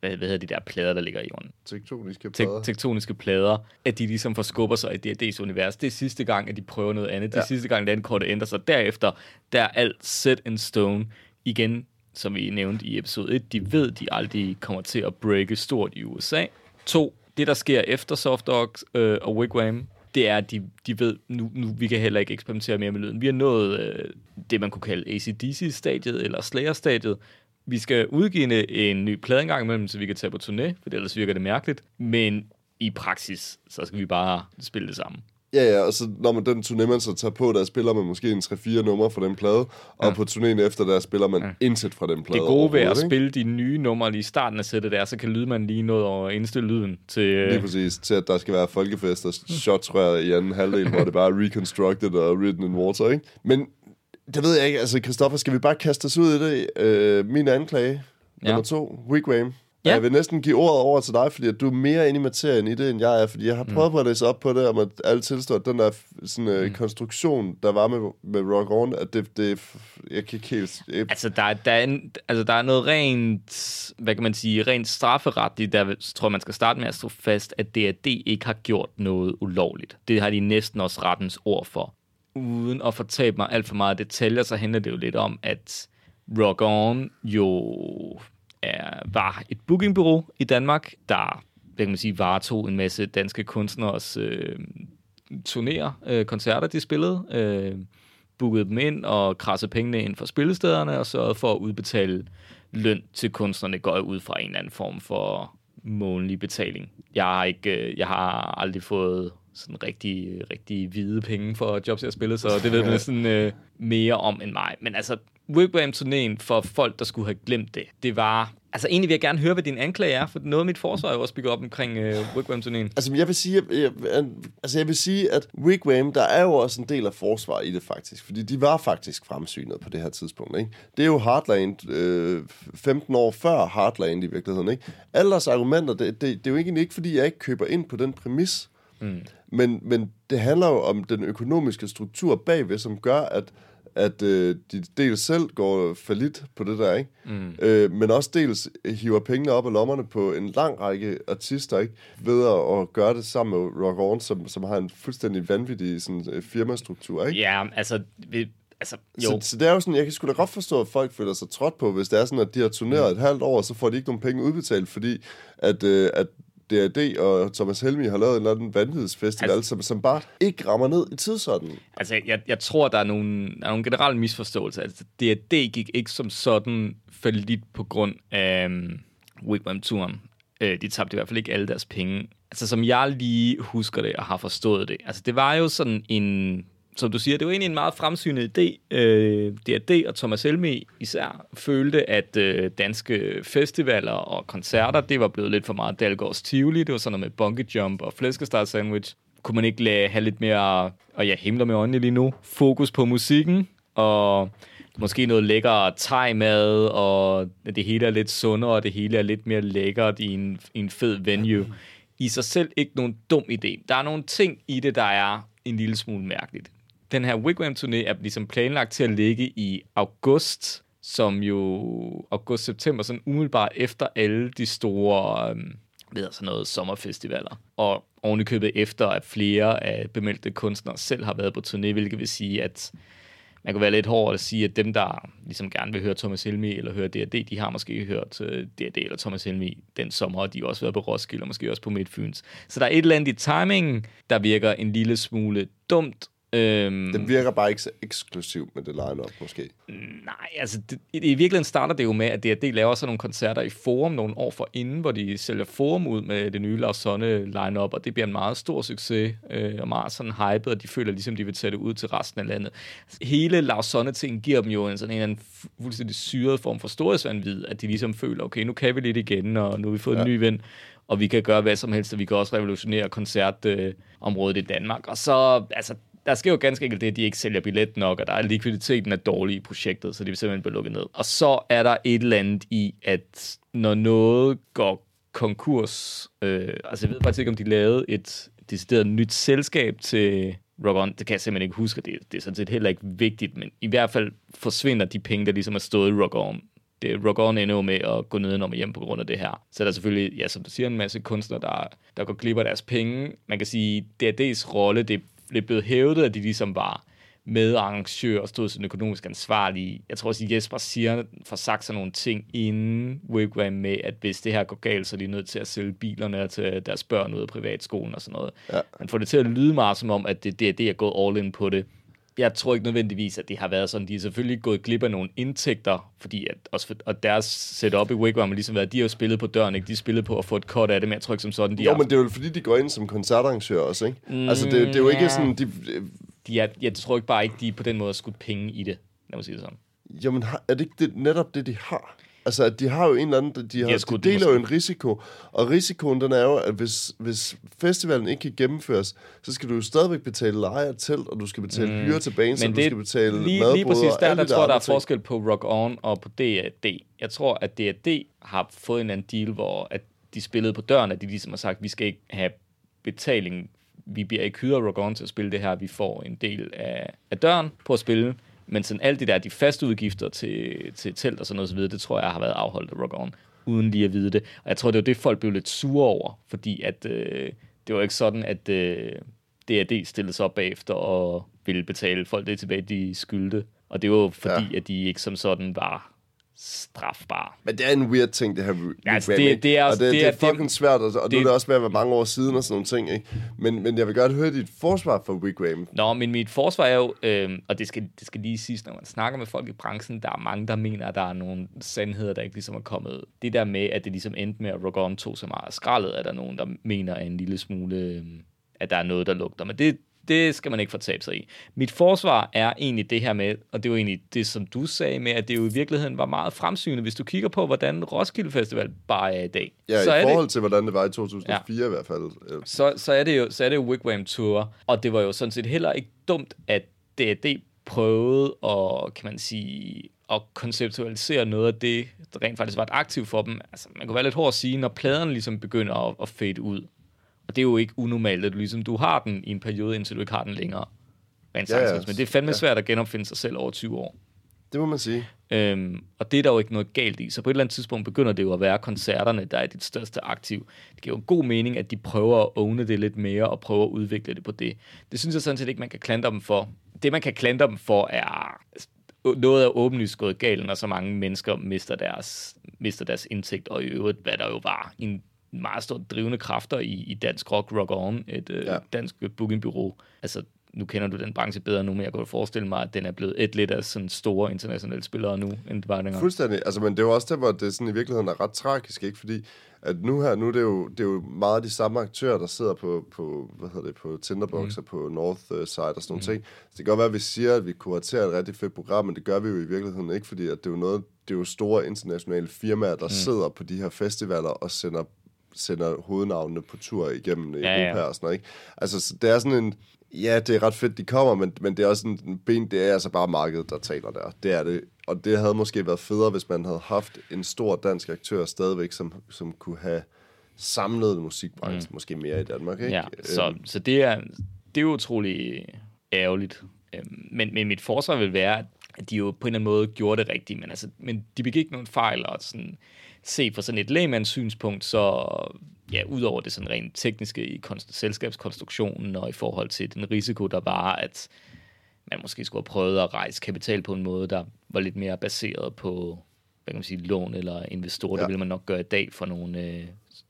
hvad, hvad hedder de der plader, der ligger i jorden? Tektoniske Tek- plader. tektoniske plader, at de ligesom forskubber sig i D&D's univers. Det er sidste gang, at de prøver noget andet. Det er Ja. sidste gang, landkortet ændrer sig. Derefter, der er alt set in stone. Igen, som vi nævnte i episode 1, de ved, de aldrig kommer til at breake stort i USA. To, det der sker efter Soft Dogs øh, og Wigwam, det er, at de, de ved, nu, nu vi kan heller ikke eksperimentere mere med lyden. Vi har nået øh, det, man kunne kalde ACDC-stadiet eller Slayer-stadiet. Vi skal udgive en ny plade engang imellem, så vi kan tage på turné, for ellers virker det mærkeligt. Men i praksis, så skal vi bare spille det sammen. Ja, ja, og så når man den turné, man så tager på, der spiller man måske en 3-4 numre fra den plade, og Ja. på turnéen efter, der spiller man ja. intet fra den plade Det gode ved at ikke? spille de nye numre lige i starten af sættet der, så kan lydmanden lige noget at indstille lyden til... Lige Øh, præcis, til at der skal være folkefest og shotsrør i anden halvdel, hvor det bare er reconstructed og written in water, ikke? Men det ved jeg ikke, altså Christoffer, skal vi bare kaste os ud i det? Øh, min anklage, Ja. nummer to, Wigwam. Ja. Jeg vil næsten give ordet over til dig, fordi at du er mere inde i materien i det, end jeg er, fordi jeg har prøvet mm. på at læse op på det, om at alle tilstår, at den der sådan, uh, mm. konstruktion, der var med, med Rock On, at det, det jeg kan ikke helt... Jeg, altså, der, er- der, er en, altså, der er noget rent, hvad kan man sige, rent strafferetligt, der tror jeg, man skal starte med at slå fast, at D&D ikke har gjort noget ulovligt. Det har de næsten også rettens ord for. Uden at fortabe mig alt for meget detaljer, så handler det jo lidt om, at Rock On jo er, var et bookingbureau i Danmark, der hvad kan man sige, varetog en masse danske kunstneres øh, turnéer, øh, koncerter, de spillede, øh, bookede dem ind og krassede pengene ind fra spillestederne og sørgede for at udbetale løn til kunstnerne, går ud fra en eller anden form for månedlig betaling. Jeg har, ikke, øh, jeg har aldrig fået sådan rigtig, rigtig hvide penge for jobs, jeg har spillet, så det ved man sådan øh, mere om end mig. Men altså, Wigwam-turnéen for folk, der skulle have glemt det, det var... Altså egentlig vil jeg gerne høre, hvad din anklage er, for noget af mit forsvar er jo også bygget op omkring øh, Wigwam-turnéen. Altså, jeg vil sige, jeg, jeg, altså, jeg vil sige, at Wigwam, der er jo også en del af forsvar i det faktisk, fordi de var faktisk fremsynet på det her tidspunkt, ikke? Det er jo Heartland, øh, 15 år før Heartland i virkeligheden, ikke? Alle deres argumenter, det, det, det er jo ikke, ikke, fordi jeg ikke køber ind på den præmis, mm. men, men det handler jo om den økonomiske struktur bagved, som gør, at at øh, de dels selv går falit på det der, ikke? Mm. Øh, men også dels hiver pengene op af lommerne på en lang række artister, ikke? Ved at, at gøre det sammen med Rock On, som, som har en fuldstændig vanvittig sådan, øh, firmastruktur, ikke? Ja, altså... Vi, altså jo. Så, så det er jo sådan, jeg kan sgu da godt forstå, at folk føler sig trådt på, hvis det er sådan, at de har turneret et halvt år, så får de ikke nogen penge udbetalt, fordi at, øh, at D&D og Thomas Helmi har lavet en eller anden vanvidsfestival, Altså- som, som bare ikke rammer ned i tidsånden. Altså, jeg, jeg tror, der er nogle, der er nogle generelle misforståelser. Altså, D&D gik ikke som sådan fallit på grund af um, Wigwam-turen. Øh, de tabte i hvert fald ikke alle deres penge. Altså, som jeg lige husker det og har forstået det. Altså, det var jo sådan en... Som du siger, det var egentlig en meget fremsynet idé. Øh, DRD og Thomas Helmi især følte, at øh, danske festivaler og koncerter, det var blevet lidt for meget Dalgårds Tivoli. Det var sådan noget med bungee jump og flæskesteg sandwich. Kunne man ikke lade, have lidt mere, og jeg himler med øjnene lige nu, fokus på musikken, og måske noget lækker thai-mad, og det hele er lidt sundere, og det hele er lidt mere lækkert i en, i en fed venue. I sig selv ikke nogen dum idé. Der er nogle ting i det, der er en lille smule mærkeligt. Den her Wigwam-turné er ligesom planlagt til at ligge i august, som jo august-september, sådan umiddelbart efter alle de store øhm, ved sådan noget sommerfestivaler. Og ovenikøbet efter, at flere af bemeldte kunstnere selv har været på turné, hvilket vil sige, at man kan være lidt hård at sige, at dem, der ligesom gerne vil høre Thomas Helmi eller høre D&D, de har måske hørt øh, D&D eller Thomas Helmi den sommer, og de har også været på Roskilde og måske også på Midtfyns. Så der er et eller andet i timingen, der virker en lille smule dumt, Øhm, den virker bare ikke så eksklusiv med det line-up, måske. Nej, altså det, i, i virkeligheden starter det jo med, at D&D laver sådan nogle koncerter i Forum nogle år for inden, hvor de sælger Forum ud med det nye Lars Sonne line-up, og det bliver en meget stor succes, øh, og meget sådan hyped, og de føler ligesom, de vil tage det ud til resten af landet. Hele Lars Sonne-ting giver dem jo en sådan en, en fuldstændig syret form for storhedsvandvid, at de ligesom føler, okay, nu kan vi lidt igen, og nu har vi fået ja. en ny ven, og vi kan gøre hvad som helst, og vi kan også revolutionere koncertområdet øh, i Danmark. Og så, altså, der sker jo ganske enkelt det, at de ikke sælger billet nok, og der er likviditeten er dårlig i projektet, så de vil simpelthen blive lukket ned. Og så er der et eller andet i, at når noget går konkurs, øh, altså jeg ved faktisk ikke, om de lavede et decideret nyt selskab til Rock On, det kan jeg simpelthen ikke huske, det, det er sådan set heller ikke vigtigt, men i hvert fald forsvinder de penge, der ligesom er stået i Rock On. Det, Rock On ender jo med at gå ned og hjem på grund af det her. Så der er selvfølgelig, ja, som du siger, en masse kunstnere, der, der går glip af deres penge. Man kan sige, DRD's rolle, det det blevet hævdet, at de ligesom var medarrangør og stod som økonomisk ansvarlige. Jeg tror også, at Jesper siger, for sagt sådan nogle ting inden Wigwam med, at hvis det her går galt, så er de nødt til at sælge bilerne til deres børn ud af privatskolen og sådan noget. Ja. Man får det til at lyde meget som om, at det, det, det er gået all in på det jeg tror ikke nødvendigvis, at det har været sådan. De er selvfølgelig gået glip af nogle indtægter, fordi at, også for, og deres setup i Wigwam har ligesom været, de har jo spillet på døren, ikke? De spillet på at få et kort af det, men jeg tror ikke som sådan, de Jo, har... men det er jo fordi, de går ind som koncertarrangør også, ikke? Mm, altså, det, det er jo ikke sådan... De, de er, jeg tror ikke bare ikke, de på den måde har skudt penge i det, lad mig sige det sådan. Jamen, er det ikke det, netop det, de har? Altså, de har jo en eller anden, de, har, de deler jo en risiko, og risikoen den er jo, at hvis, hvis festivalen ikke kan gennemføres, så skal du jo stadigvæk betale leje og telt, og du skal betale mm. hyre til banen, så du skal betale lige, madbrød Lige præcis der, der, tror der er ting. forskel på Rock On og på D&D. Jeg tror, at D&D har fået en anden deal, hvor at de spillede på døren, at de ligesom har sagt, vi skal ikke have betaling, vi bliver ikke hyret Rock On til at spille det her, vi får en del af, af døren på at spille, men sådan alt det der, de faste udgifter til, til telt og sådan noget, så videre, det tror jeg har været afholdt af Rock On, uden lige at vide det. Og jeg tror, det var det, folk blev lidt sure over, fordi at, øh, det var ikke sådan, at øh, DRD stillede sig op bagefter og ville betale folk det tilbage, de skyldte. Og det var fordi, ja. at de ikke som sådan var strafbar. Men det er en weird ting, det her ja, altså, det, det, er, og det, det, det er fucking det, svært, og, og det, nu er det også ved at være mange år siden og sådan nogle ting, ikke? Men, men jeg vil godt høre dit forsvar for Wigwam. Nå, men mit forsvar er jo, øh, og det skal, det skal lige siges, når man snakker med folk i branchen, der er mange, der mener, at der er nogle sandheder, der ikke ligesom er kommet. Det der med, at det ligesom endte med, at Rock On tog så meget skraldet, er der nogen, der mener er en lille smule, øh, at der er noget, der lugter. Men det, det skal man ikke fortabe sig i. Mit forsvar er egentlig det her med, og det var egentlig det, som du sagde med, at det jo i virkeligheden var meget fremsynet, hvis du kigger på, hvordan Roskilde Festival bare er i dag. Ja, så i forhold det, til, hvordan det var i 2004 ja. i hvert fald. Så, så, er det jo, så er det jo Wigwam Tour, og det var jo sådan set heller ikke dumt, at D&D prøvede at, kan man sige, at konceptualisere noget af det, der rent faktisk var et aktiv for dem. Altså, man kunne være lidt hård at sige, når pladerne ligesom begynder at, at fade ud, og det er jo ikke unormalt, at du, ligesom, du har den i en periode, indtil du ikke har den længere. Rent ja, ja. Men det er fandme ja. svært at genopfinde sig selv over 20 år. Det må man sige. Øhm, og det er der jo ikke noget galt i. Så på et eller andet tidspunkt begynder det jo at være koncerterne, der er dit største aktiv. Det giver jo god mening, at de prøver at åne det lidt mere og prøver at udvikle det på det. Det synes jeg sådan set ikke, man kan klandre dem for. Det, man kan klandre dem for, er noget er åbenlyst gået galt, når så mange mennesker mister deres, mister deres indtægt, og i øvrigt, hvad der jo var en meget store drivende kræfter i, i dansk rock, Rock On, et øh, ja. dansk bookingbureau. Altså, nu kender du den branche bedre nu, men jeg kan forestille mig, at den er blevet et lidt af sådan store internationale spillere nu, end det var dengang. Fuldstændig. Altså, men det er jo også der, hvor det sådan i virkeligheden er ret tragisk, ikke? Fordi at nu her, nu er det jo, det er jo meget de samme aktører, der sidder på, på hvad hedder det, på Tinderbox mm. og på North Side og sådan nogle mm. ting. Så det kan godt være, at vi siger, at vi kuraterer et rigtig fedt program, men det gør vi jo i virkeligheden ikke, fordi at det er jo noget, det er jo store internationale firmaer, der mm. sidder på de her festivaler og sender sender hovednavnene på tur igennem ja, Europa ja. og sådan noget, ikke? Altså, det er sådan en... Ja, det er ret fedt, de kommer, men, men det er også en ben, det er altså bare markedet, der taler der. Det er det. Og det havde måske været federe, hvis man havde haft en stor dansk aktør stadigvæk, som, som kunne have samlet musikbranchen, mm. måske mere i Danmark, ikke? Ja, så, øhm. så det, er, det er utrolig ærgerligt. Øhm, men, men mit forsvar vil være, at de jo på en eller anden måde gjorde det rigtigt, men, altså, men de begik nogle fejl, og sådan, se fra sådan et lægemands synspunkt, så ja, udover det sådan rent tekniske i selskabskonstruktionen og i forhold til den risiko, der var, at man måske skulle have prøvet at rejse kapital på en måde, der var lidt mere baseret på hvad kan man sige, lån eller investorer. Ja. Det vil man nok gøre i dag for nogle øh,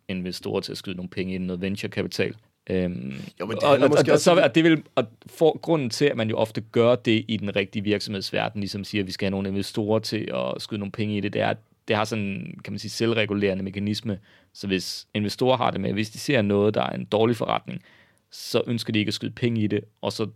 investorer til at skyde nogle penge i noget venture-kapital. Øhm, jo, men det og, og, og, og, så, og det vil, og for grunden til, at man jo ofte gør det i den rigtige virksomhedsverden, ligesom siger, at vi skal have nogle investorer til at skyde nogle penge i det, det er, at det har sådan, kan man sige, selvregulerende mekanisme. Så hvis investorer har det med, hvis de ser noget, der er en dårlig forretning, så ønsker de ikke at skyde penge i det, og så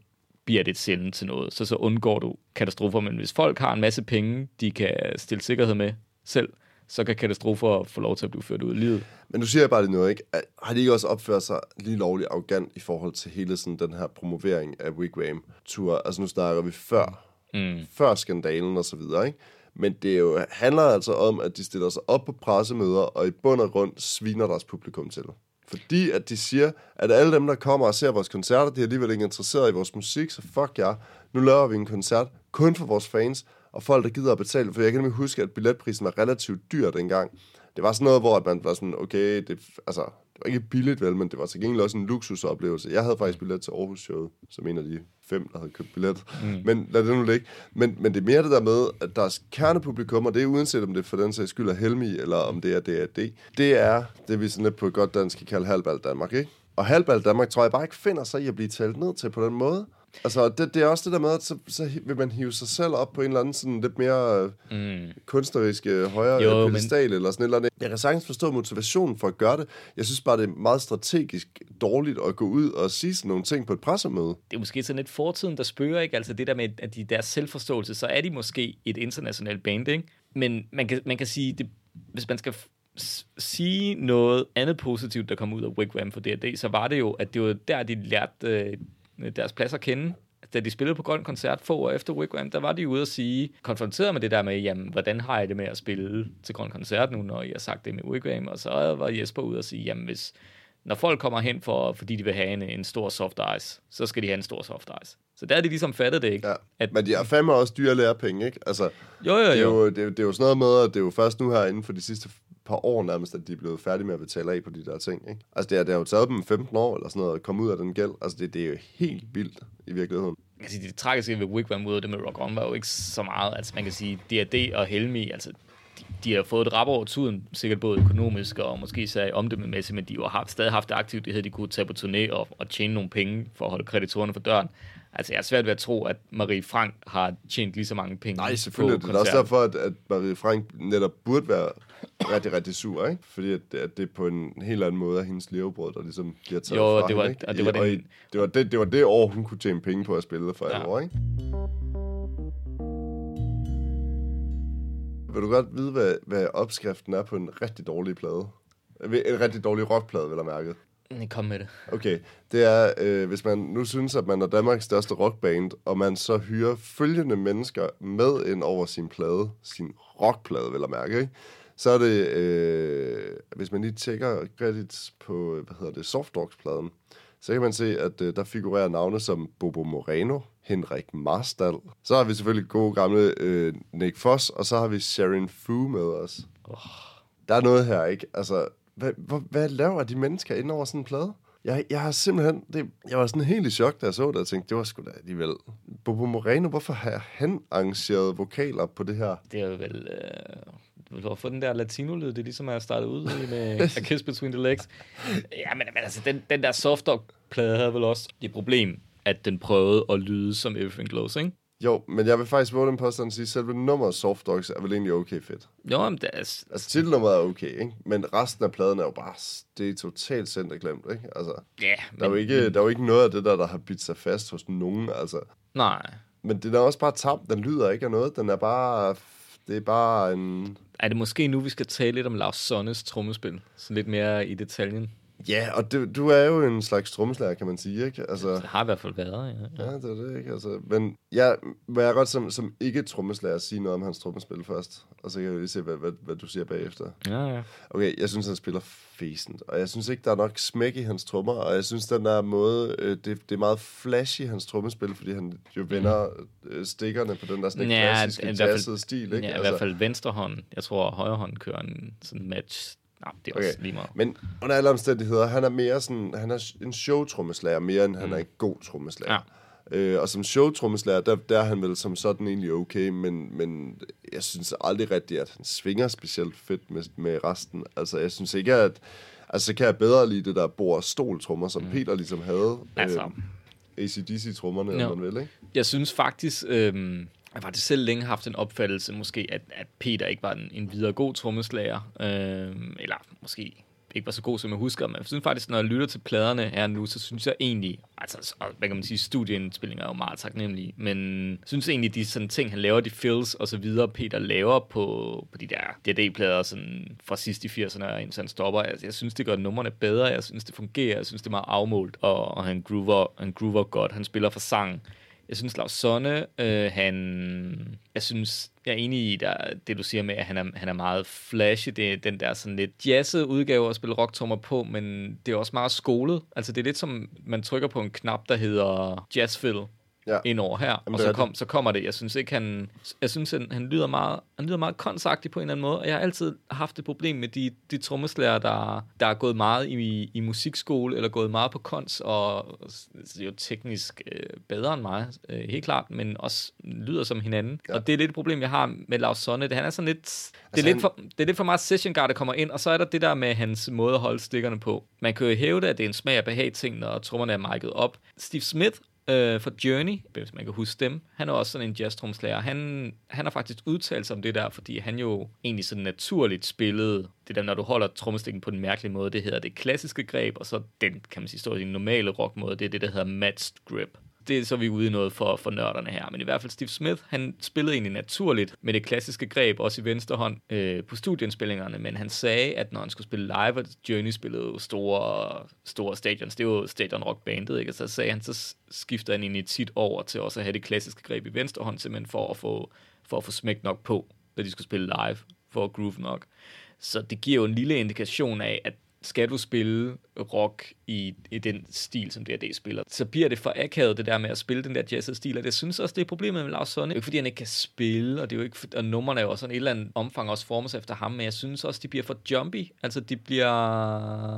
bliver det et sjældent til noget. Så så undgår du katastrofer. Men hvis folk har en masse penge, de kan stille sikkerhed med selv, så kan katastrofer få lov til at blive ført ud i livet. Men du siger bare det nu, ikke? Har de ikke også opført sig lige lovligt arrogant i forhold til hele sådan den her promovering af Wigwam-tur? Altså nu snakker vi før, mm. før skandalen og så videre, ikke? Men det jo, handler altså om, at de stiller sig op på pressemøder, og i bund og grund sviner deres publikum til. Fordi at de siger, at alle dem, der kommer og ser vores koncerter, de er alligevel ikke interesseret i vores musik, så fuck jer. Ja. Nu laver vi en koncert kun for vores fans, og folk, der gider at betale. For jeg kan nemlig huske, at billetprisen var relativt dyr dengang. Det var sådan noget, hvor man var sådan, okay, det, altså, det var ikke billigt vel, men det var til gengæld også en luksusoplevelse. Jeg havde faktisk billet til Aarhus Show, som en af de fem, der havde købt billet. Mm. Men lad det nu ligge. Men, men det er mere det der med, at der er kernepublikum, og det er uanset om det for den sags skyld er Helmi, eller om det er DAD. Det er det, vi sådan lidt på godt dansk kan kalde halvbal Danmark, ikke? Og halvbal Danmark tror jeg bare ikke finder sig i at blive talt ned til på den måde. Altså, det, det er også det der med, at så, så vil man hive sig selv op på en eller anden sådan lidt mere mm. kunstnerisk højere jo, pedestal, men... eller sådan et eller andet. Jeg kan sagtens forstå motivationen for at gøre det. Jeg synes bare, det er meget strategisk dårligt at gå ud og sige sådan nogle ting på et pressemøde. Det er måske sådan lidt fortiden, der spørger, ikke? Altså det der med, at de deres selvforståelse, så er de måske et internationalt band, ikke? Men man kan, man kan sige, det, hvis man skal sige noget andet positivt, der kom ud af Wigwam for D&D, så var det jo, at det var der, de lærte øh, deres plads at kende. Da de spillede på Grøn Koncert få år efter Wigwam, der var de ude at sige, konfronteret med det der med, jamen, hvordan har I det med at spille til Grøn Koncert nu, når I har sagt det med Wigwam? Og så var Jesper ude at sige, jamen, hvis, når folk kommer hen, for, fordi de vil have en, en stor soft ice, så skal de have en stor soft ice. Så der er de ligesom fattet det, ikke? Ja. At, men de har fandme også dyre lærepenge, ikke? Altså, jo, jo, jo. Det er jo, det, det er jo sådan noget med, at det er jo først nu her inden for de sidste par år nærmest, at de er blevet færdige med at betale af på de der ting. Ikke? Altså det, er, det har jo taget dem 15 år eller sådan noget at komme ud af den gæld. Altså det, det er jo helt vildt i virkeligheden. Man kan sige, det tragiske ved Wigwam ud af det med Rock On var jo ikke så meget. Altså man kan sige, D&D og Helmi, altså de, de har fået et rap over tiden, sikkert både økonomisk og måske så omdømmemæssigt, men de har haft, stadig haft det aktivt, det havde de kunne tage på turné og, og tjene nogle penge for at holde kreditorerne for døren. Altså, jeg er svært ved at tro, at Marie Frank har tjent lige så mange penge Nej, selvfølgelig. På det er også derfor, at, at Marie Frank netop burde være rigtig, rigtig sur, ikke? Fordi at, at det er på en helt anden måde af hendes levebrød, der ligesom bliver taget jo, fra det var, hende, ikke? Og det var, den... I, det, var det, det var det år, hun kunne tjene penge på at spille for ja. år, ikke? Vil du godt vide, hvad, hvad opskriften er på en rigtig dårlig plade? En rigtig dårlig rockplade, vil jeg mærke. Kom med det. Okay, det er, øh, hvis man nu synes, at man er Danmarks største rockband, og man så hyrer følgende mennesker med ind over sin plade, sin rockplade, vil jeg mærke, ikke? Så er det, øh, hvis man lige tjekker credits på, hvad hedder det, Softdogs-pladen, så kan man se, at øh, der figurerer navne som Bobo Moreno, Henrik Marstal. Så har vi selvfølgelig gode gamle øh, Nick Foss, og så har vi Sharon Fu med os. Oh. Der er noget her, ikke? Altså, hvad, hvad, hvad laver de mennesker ind over sådan en plade? Jeg, jeg har simpelthen... Det, jeg var sådan helt i chok, da jeg så det, og tænkte, det var sgu da alligevel... Bobo Moreno, hvorfor har han arrangeret vokaler på det her? Det er jo vel... Øh, du har fået den der latino-lyd, det er ligesom at starte ud med A Kiss Between the Legs. Ja, men, men altså, den, den der soft plade havde vel også det problem, at den prøvede at lyde som Everything Glows, ikke? Jo, men jeg vil faktisk våge den påstand at sige, at selve nummeret Soft Dogs er vel egentlig okay fedt. Jo, men det er... Altså, titelnummeret er okay, ikke? Men resten af pladen er jo bare... Det er totalt centerglemt, ikke? Altså, ja, yeah, der, er jo ikke, der er jo ikke noget af det der, der har bidt sig fast hos nogen, altså. Nej. Men den er også bare tabt. Den lyder ikke af noget. Den er bare... Det er bare en... Er det måske nu, vi skal tale lidt om Lars Sonnes trommespil? Så lidt mere i detaljen. Ja, og du, du er jo en slags trommeslager, kan man sige, ikke? Altså, det har i hvert fald været, ja. Ja, det er det, ikke? Altså, men jeg vil jeg godt som, som ikke trommeslager sige noget om hans trommespil først, og så kan jeg lige se, hvad, hvad, hvad du siger bagefter. Ja, ja. Okay, jeg synes, han spiller fæsent, og jeg synes ikke, der er nok smæk i hans trommer, og jeg synes, den der måde, øh, det, det er meget flashy, hans trommespil, fordi han jo vender øh, stikkerne på den der sådan ja, klassiske jazzede stil, ikke? Ja, altså, i hvert fald venstre hånd. Jeg tror, højre hånd kører en sådan match Nej, det er okay. også lige meget. Men under alle omstændigheder, han er mere sådan, han er en show-trommeslager, mere end han mm. er en god trommeslager. Øh, og som showtrommeslager, der, der er han vel som sådan egentlig okay, men, men jeg synes aldrig rigtigt, at han svinger specielt fedt med, med resten. Altså, jeg synes ikke, at... Altså, så kan jeg bedre lide det der bord stoltrummer, som mm. Peter ligesom havde. Altså. Øh, ACDC-trummerne, eller Jo. man vil, ikke? Jeg synes faktisk, øhm, jeg har faktisk selv længe haft en opfattelse, måske, at, at Peter ikke var en, en videre god trommeslager. øh, eller måske ikke var så god, som jeg husker. Men jeg synes faktisk, når jeg lytter til pladerne her nu, så synes jeg egentlig, altså, hvad kan man sige, studieindspillinger er jo meget taknemmelige, men jeg synes egentlig, de sådan ting, han laver, de fills og så videre, Peter laver på, på de der DD-plader sådan fra sidst i 80'erne, og indtil han stopper, jeg, jeg synes, det gør numrene bedre, jeg synes, det fungerer, jeg synes, det er meget afmålt, og, og han, groover, han groover godt, han spiller for sang. Jeg synes, Lars Sonne, øh, han... Jeg synes, jeg er enig i der, det, du siger med, at han er, han er meget flashy. Det er den der sådan lidt jazzet udgave at spille rocktrummer på, men det er også meget skolet. Altså, det er lidt som, man trykker på en knap, der hedder jazzfill Ja. ind over her, Jamen, og så, kom, så kommer det. Jeg synes ikke, han, jeg synes, han, han lyder meget, han lyder meget konsagtig på en eller anden måde, og jeg har altid haft et problem med de, de trommeslager, der, der er gået meget i, i musikskole, eller gået meget på kons, og er jo teknisk øh, bedre end mig, øh, helt klart, men også lyder som hinanden. Ja. Og det er lidt et problem, jeg har med Lars Sonne. Det, han er sådan lidt, det, er Altså, lidt han- for, det er lidt for meget session guard, der kommer ind, og så er der det der med hans måde at holde stikkerne på. Man kan jo hæve det, at det er en smag af behag ting, når trommerne er mic'et op. Steve Smith øh, fra Journey, hvis man kan huske dem, han er også sådan en jazztromslærer. Han, han har faktisk udtalt sig om det der, fordi han jo egentlig sådan naturligt spillede det der, når du holder trommestikken på den mærkelige måde, det hedder det klassiske greb, og så den, kan man sige, står i den normale rockmåde, det er det, der hedder matched grip det er så vi er ude i noget for, for nørderne her. Men i hvert fald Steve Smith, han spillede egentlig naturligt med det klassiske greb, også i venstre hånd øh, på studieindspillingerne, men han sagde, at når han skulle spille live, og Journey spillede jo store, store stadions, det var jo stadion rock bandet, ikke? Og så sagde han, så skifter han egentlig tit over til også at have det klassiske greb i venstre hånd, simpelthen for at få, for at få smæk nok på, når de skulle spille live, for at groove nok. Så det giver jo en lille indikation af, at skal du spille rock i, i den stil, som D&D spiller, så bliver det for akavet, det der med at spille den der jazzede stil, og det synes også, det er problemet med Lars Sonne. Det er jo ikke, fordi han ikke kan spille, og det er jo ikke, og numrene er jo også sådan et eller andet omfang også formes efter ham, men jeg synes også, de bliver for jumpy. Altså, de bliver...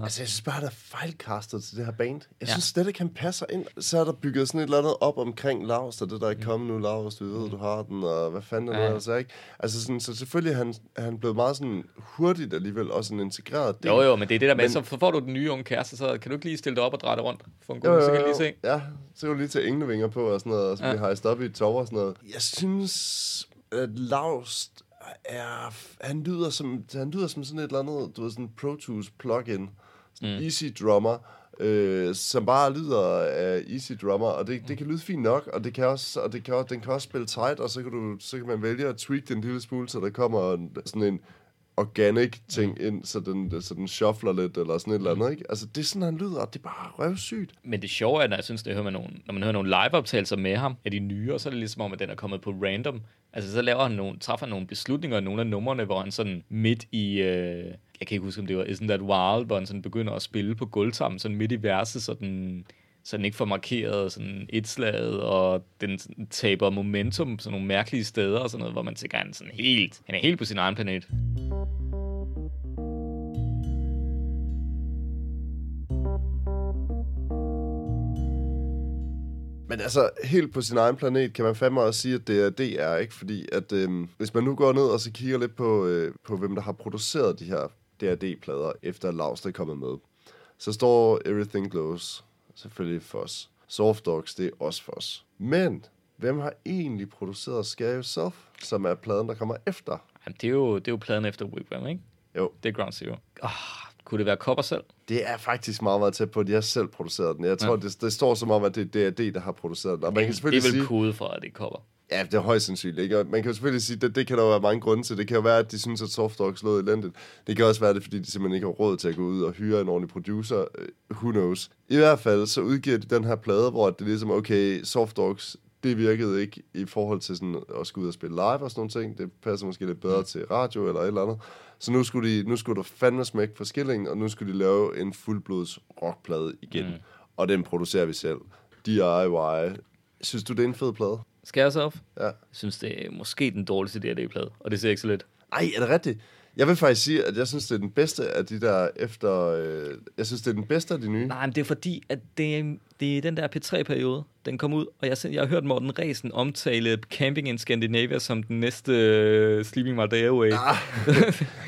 Altså, jeg synes bare, der er fejlkastet til det her band. Jeg Ja. synes slet ikke, han passer ind. Så er der bygget sådan et eller andet op omkring Lars, og det der er kommet nu, Lars, du ved, du har den, og hvad fanden er det Ja. altså ikke? Altså, sådan, så selvfølgelig han, han blevet meget sådan hurtigt alligevel, og sådan integreret. del. Jo, jo, men det er det der med, Men- så får du den nye unge kæreste, så kan du ikke lige stille dig op og dreje dig rundt for en god musik, jo, kan jo. lige se. Ja, så kan du lige tage englevinger på og sådan noget, og så Ja. bliver hejst op i et og sådan noget. Jeg synes, at Lars er... Han lyder som, han lyder som sådan et eller andet, du ved, sådan en Pro Tools plugin. Sådan mm. Easy Drummer, øh, som bare lyder af Easy Drummer, og det, det kan lyde fint nok, og det kan også, og det kan, den kan også spille tight, og så kan, du, så kan man vælge at tweak den en lille smule, så der kommer en, sådan en organic ting ind, så den, så den shuffler lidt, eller sådan et eller andet, ikke? Altså, det er sådan, han lyder, og det er bare røvsygt. Men det sjove er, når jeg synes, det hører man nogle, når man hører nogle liveoptagelser med ham, af de nye, og så er det ligesom om, at den er kommet på random. Altså, så laver han nogle, træffer han nogle beslutninger nogle af numrene, hvor han sådan midt i, øh, jeg kan ikke huske, om det var Isn't That Wild, hvor han sådan begynder at spille på gulvtammen, sådan midt i verset, så den, så den ikke får markeret sådan et slaget, og den taber momentum sådan nogle mærkelige steder, og sådan noget, hvor man tænker, han sådan helt, han er helt på sin egen planet. Men altså, helt på sin egen planet kan man fandme også sige, at det er DR, ikke? Fordi at øhm, hvis man nu går ned og så kigger lidt på, øh, på hvem der har produceret de her DRD-plader, efter Lars er kommet med, så står Everything Glows selvfølgelig for os. Soft Dogs, det er også for os. Men hvem har egentlig produceret Scare Yourself, som er pladen, der kommer efter? Jamen, det, er jo, det er jo pladen efter Wigwam, ikke? Jo, Det er Ground Zero. Oh, kunne det være Copper selv? det er faktisk meget, meget tæt på, at de har selv produceret den. Jeg tror, Ja. det, det står som om, at det er DRD, der har produceret den. Og man kan det er vel sige... kode for, at det er Copper. Ja, det er højst sandsynligt. Ikke? Og man kan jo selvfølgelig sige, at det, det kan der jo være mange grunde til. Det kan jo være, at de synes, at Soft Dogs lød elendigt. Det kan også være det, fordi de simpelthen ikke har råd til at gå ud og hyre en ordentlig producer. Øh, Who knows? I hvert fald, så udgiver de den her plade, hvor det er ligesom, okay, Soft Dogs, det virkede ikke i forhold til sådan at skulle ud og spille live og sådan nogle ting. Det passer måske lidt bedre til radio eller et eller andet. Så nu skulle, de, nu skulle der fandme smæk på skillingen, og nu skulle de lave en fuldblods rockplade igen. Mm. Og den producerer vi selv. DIY. Synes du, det er en fed plade? Scare Yourself? Ja. Jeg synes, det er måske den dårligste DRD-plade, og det ser ikke så lidt. Ej, er det rigtigt? Jeg vil faktisk sige, at jeg synes, det er den bedste af de der efter... Øh, jeg synes, det er den bedste af de nye. Nej, men det er fordi, at det, er- det er den der P3-periode, den kom ud, og jeg, jeg har hørt Morten Resen omtale Camping in Scandinavia som den næste uh, Sleeping My Day Away. Ah,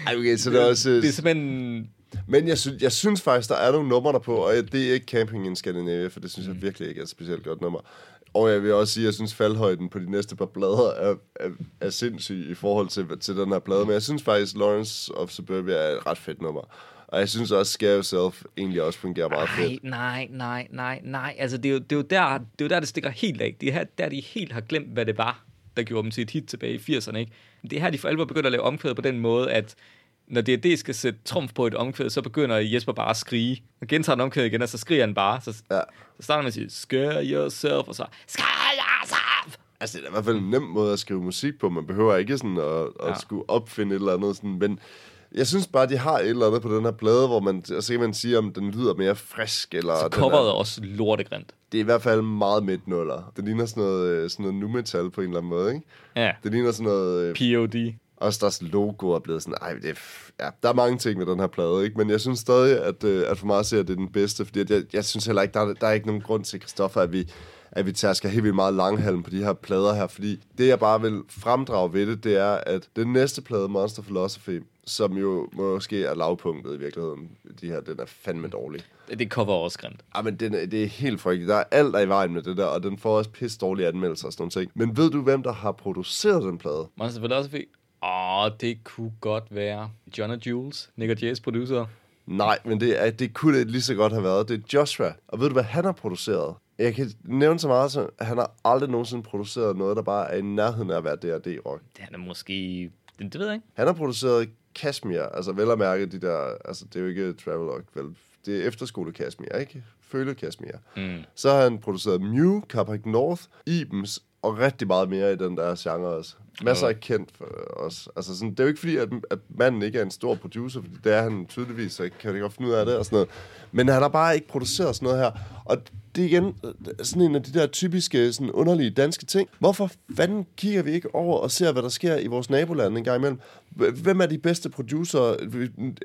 okay, så det er også... øh, det er simpelthen... Men jeg, synes, jeg synes faktisk, der er nogle numre der på, og det er ikke Camping in Scandinavia, for det synes jeg virkelig ikke er et specielt godt nummer. Og jeg vil også sige, at jeg synes, faldhøjden på de næste par plader er, er, er sindssyg i forhold til, til den her plade. Men jeg synes faktisk, Lawrence of Suburbia er et ret fedt nummer. Og jeg synes også, Scare Yourself egentlig også fungerer meget Nej, fedt. nej, nej, nej, nej. Altså, det er jo, det er jo, der, det, er jo der, det stikker helt af. Det er her, der, de helt har glemt, hvad det var, der gjorde dem til et hit tilbage i 80'erne. Ikke? Det er her, de for alvor begynder at lave omkvæd på den måde, at når D&D skal sætte trumf på et omkvæd, så begynder Jesper bare at skrige. Og gentager han omkvæd igen, og så skriger han bare. Så, Ja. så starter man med at sige, scare yourself, og så, scare yourself! Altså, det er i hvert fald en nem måde at skrive musik på. Man behøver ikke sådan at, at Ja. skulle opfinde et eller andet. Sådan. Men jeg synes bare, de har et eller andet på den her plade, hvor man, og så kan man sige, om den lyder mere frisk. Eller Så den coveret er også lortegrimt. det er i hvert fald meget midtnuller. Det ligner sådan noget, øh, sådan noget nu-metal på en eller anden måde, ikke? Ja, Det ligner sådan noget... Øh, POD. Også deres logo er blevet sådan... Ej, det ja, der er mange ting med den her plade, ikke? Men jeg synes stadig, at, øh, at for mig at se, at det er den bedste. Fordi jeg, jeg synes heller ikke, der er, der er ikke nogen grund til, Christoffer, at vi at vi tærsker helt vildt meget langhalm på de her plader her, fordi det, jeg bare vil fremdrage ved det, det er, at den næste plade, Monster Philosophy, som jo måske er lavpunktet i virkeligheden, de her, den er fandme dårlig. Det cover er også grimt. Ja, men den, er- det er helt frygteligt. Der er alt der er i vejen med det der, og den får også pisse dårlige anmeldelser og sådan nogle ting. Men ved du, hvem der har produceret den plade? Monster Philosophy. Åh, det kunne godt være John og Jules, Nick og Jay's producer. Nej, men det, er, det kunne det lige så godt have været. Det er Joshua. Og ved du, hvad han har produceret? Jeg kan nævne så meget, som han har aldrig nogensinde produceret noget, der bare er i nærheden af at være D&D-rock. Det er måske... Det, det ved jeg ikke. Han har produceret Kashmir, altså vel at mærke de der, altså det er jo ikke Travelogue, vel? Det er efterskole Kashmir, ikke? Føle Kashmir. Mm. Så har han produceret Mew, Carpac North, Ibens og rigtig meget mere i den der genre også. Masser af kendt for os. Altså sådan, det er jo ikke fordi, at, at manden ikke er en stor producer, fordi det er han tydeligvis, så kan det godt finde ud af det og sådan noget. Men han har bare ikke produceret sådan noget her. Og det er igen øh, sådan en af de der typiske sådan underlige danske ting. Hvorfor fanden kigger vi ikke over og ser, hvad der sker i vores naboland en gang imellem? Hvem er de bedste producer?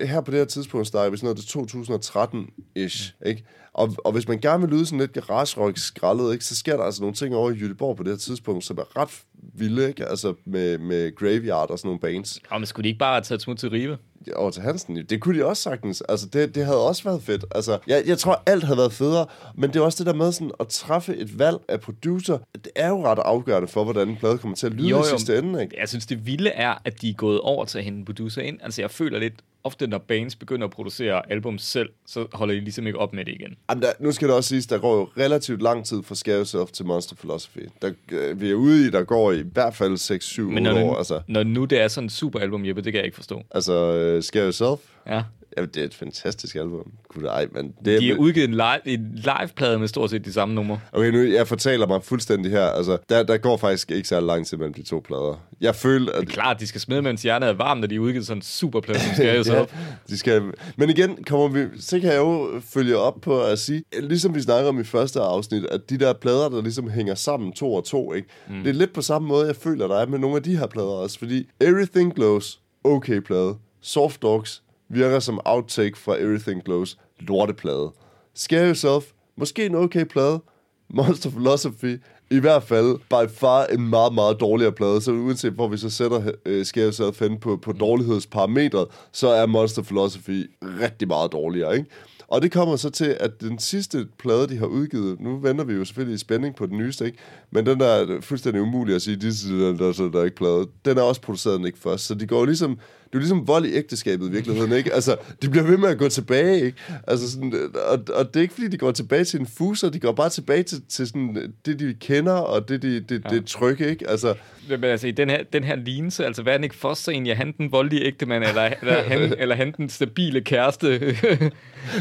Her på det her tidspunkt starter vi sådan noget til 2013-ish, ikke? Og, og hvis man gerne vil lyde sådan lidt garage skraldet, ikke, så sker der altså nogle ting over i Jytteborg på det her tidspunkt, som er ret vilde, ikke? Altså med, med Graveyard og sådan nogle bands. Og men skulle de ikke bare taget et smut til Ribe? Over til Hansen, det kunne de også sagtens. Altså, det, det havde også været fedt. Altså, jeg, jeg tror, alt havde været federe, men det er også det der med sådan at træffe et valg af producer. Det er jo ret afgørende for, hvordan en plade kommer til at lyde Jo, i jo. sidste ende, ikke? Jeg synes, det vilde er, at de er gået over til at hente en producer ind. Altså, jeg føler lidt, ofte når bands begynder at producere album selv, så holder de ligesom ikke op med det igen. Jamen, der, nu skal det også siges, der går jo relativt lang tid fra Scare Yourself til Monster Philosophy. Der, øh, vi er ude i, der går i hvert fald 6-7 Men når, år. nu, Altså, når nu det er sådan et super album, Jeppe, det kan jeg ikke forstå. altså uh, Scare Yourself, Ja. Ja, det er et fantastisk album. Gud, ej, men det, De har udgivet en, live, en live-plade med stort set de samme numre. Okay, nu jeg fortæller mig fuldstændig her. Altså, der, der går faktisk ikke så lang tid mellem de to plader. Jeg føler, at... Det er klart, de skal smide, mens hjernet er varmt, når de har udgivet sådan en superplade, som skal ja, de skal... Men igen, kommer vi, så kan jeg jo følge op på at sige, ligesom vi snakker om i første afsnit, at de der plader, der ligesom hænger sammen to og to, ikke? Mm. det er lidt på samme måde, jeg føler, der er med nogle af de her plader også, fordi Everything Glows, okay plade. Soft Dogs virker som outtake fra Everything Glows, lorteplade. Scare Yourself, måske en okay plade. Monster Philosophy, i hvert fald by far en meget, meget dårligere plade. Så uanset hvor vi så sætter øh, uh, Scare Yourself hen på, på dårlighedsparametret, så er Monster Philosophy rigtig meget dårligere, ikke? Og det kommer så til, at den sidste plade, de har udgivet, nu venter vi jo selvfølgelig i spænding på den nyeste, ikke? Men den der er fuldstændig umulig at sige, this is der, der, der er ikke plade. Den er også produceret den ikke først, så de går ligesom, det er jo ligesom vold i ægteskabet i virkeligheden, ikke? Altså, de bliver ved med at gå tilbage, ikke? Altså sådan, og, og det er ikke fordi, de går tilbage til en fuser, de går bare tilbage til, til sådan, det, de kender, og det, de, det, ja. det trygge, ikke? Altså, Men altså, i den her, den her lignelse, altså, hvad er ikke for en? Jeg han den voldelige ægtemand, eller, eller, han, eller han den stabile kæreste, de, er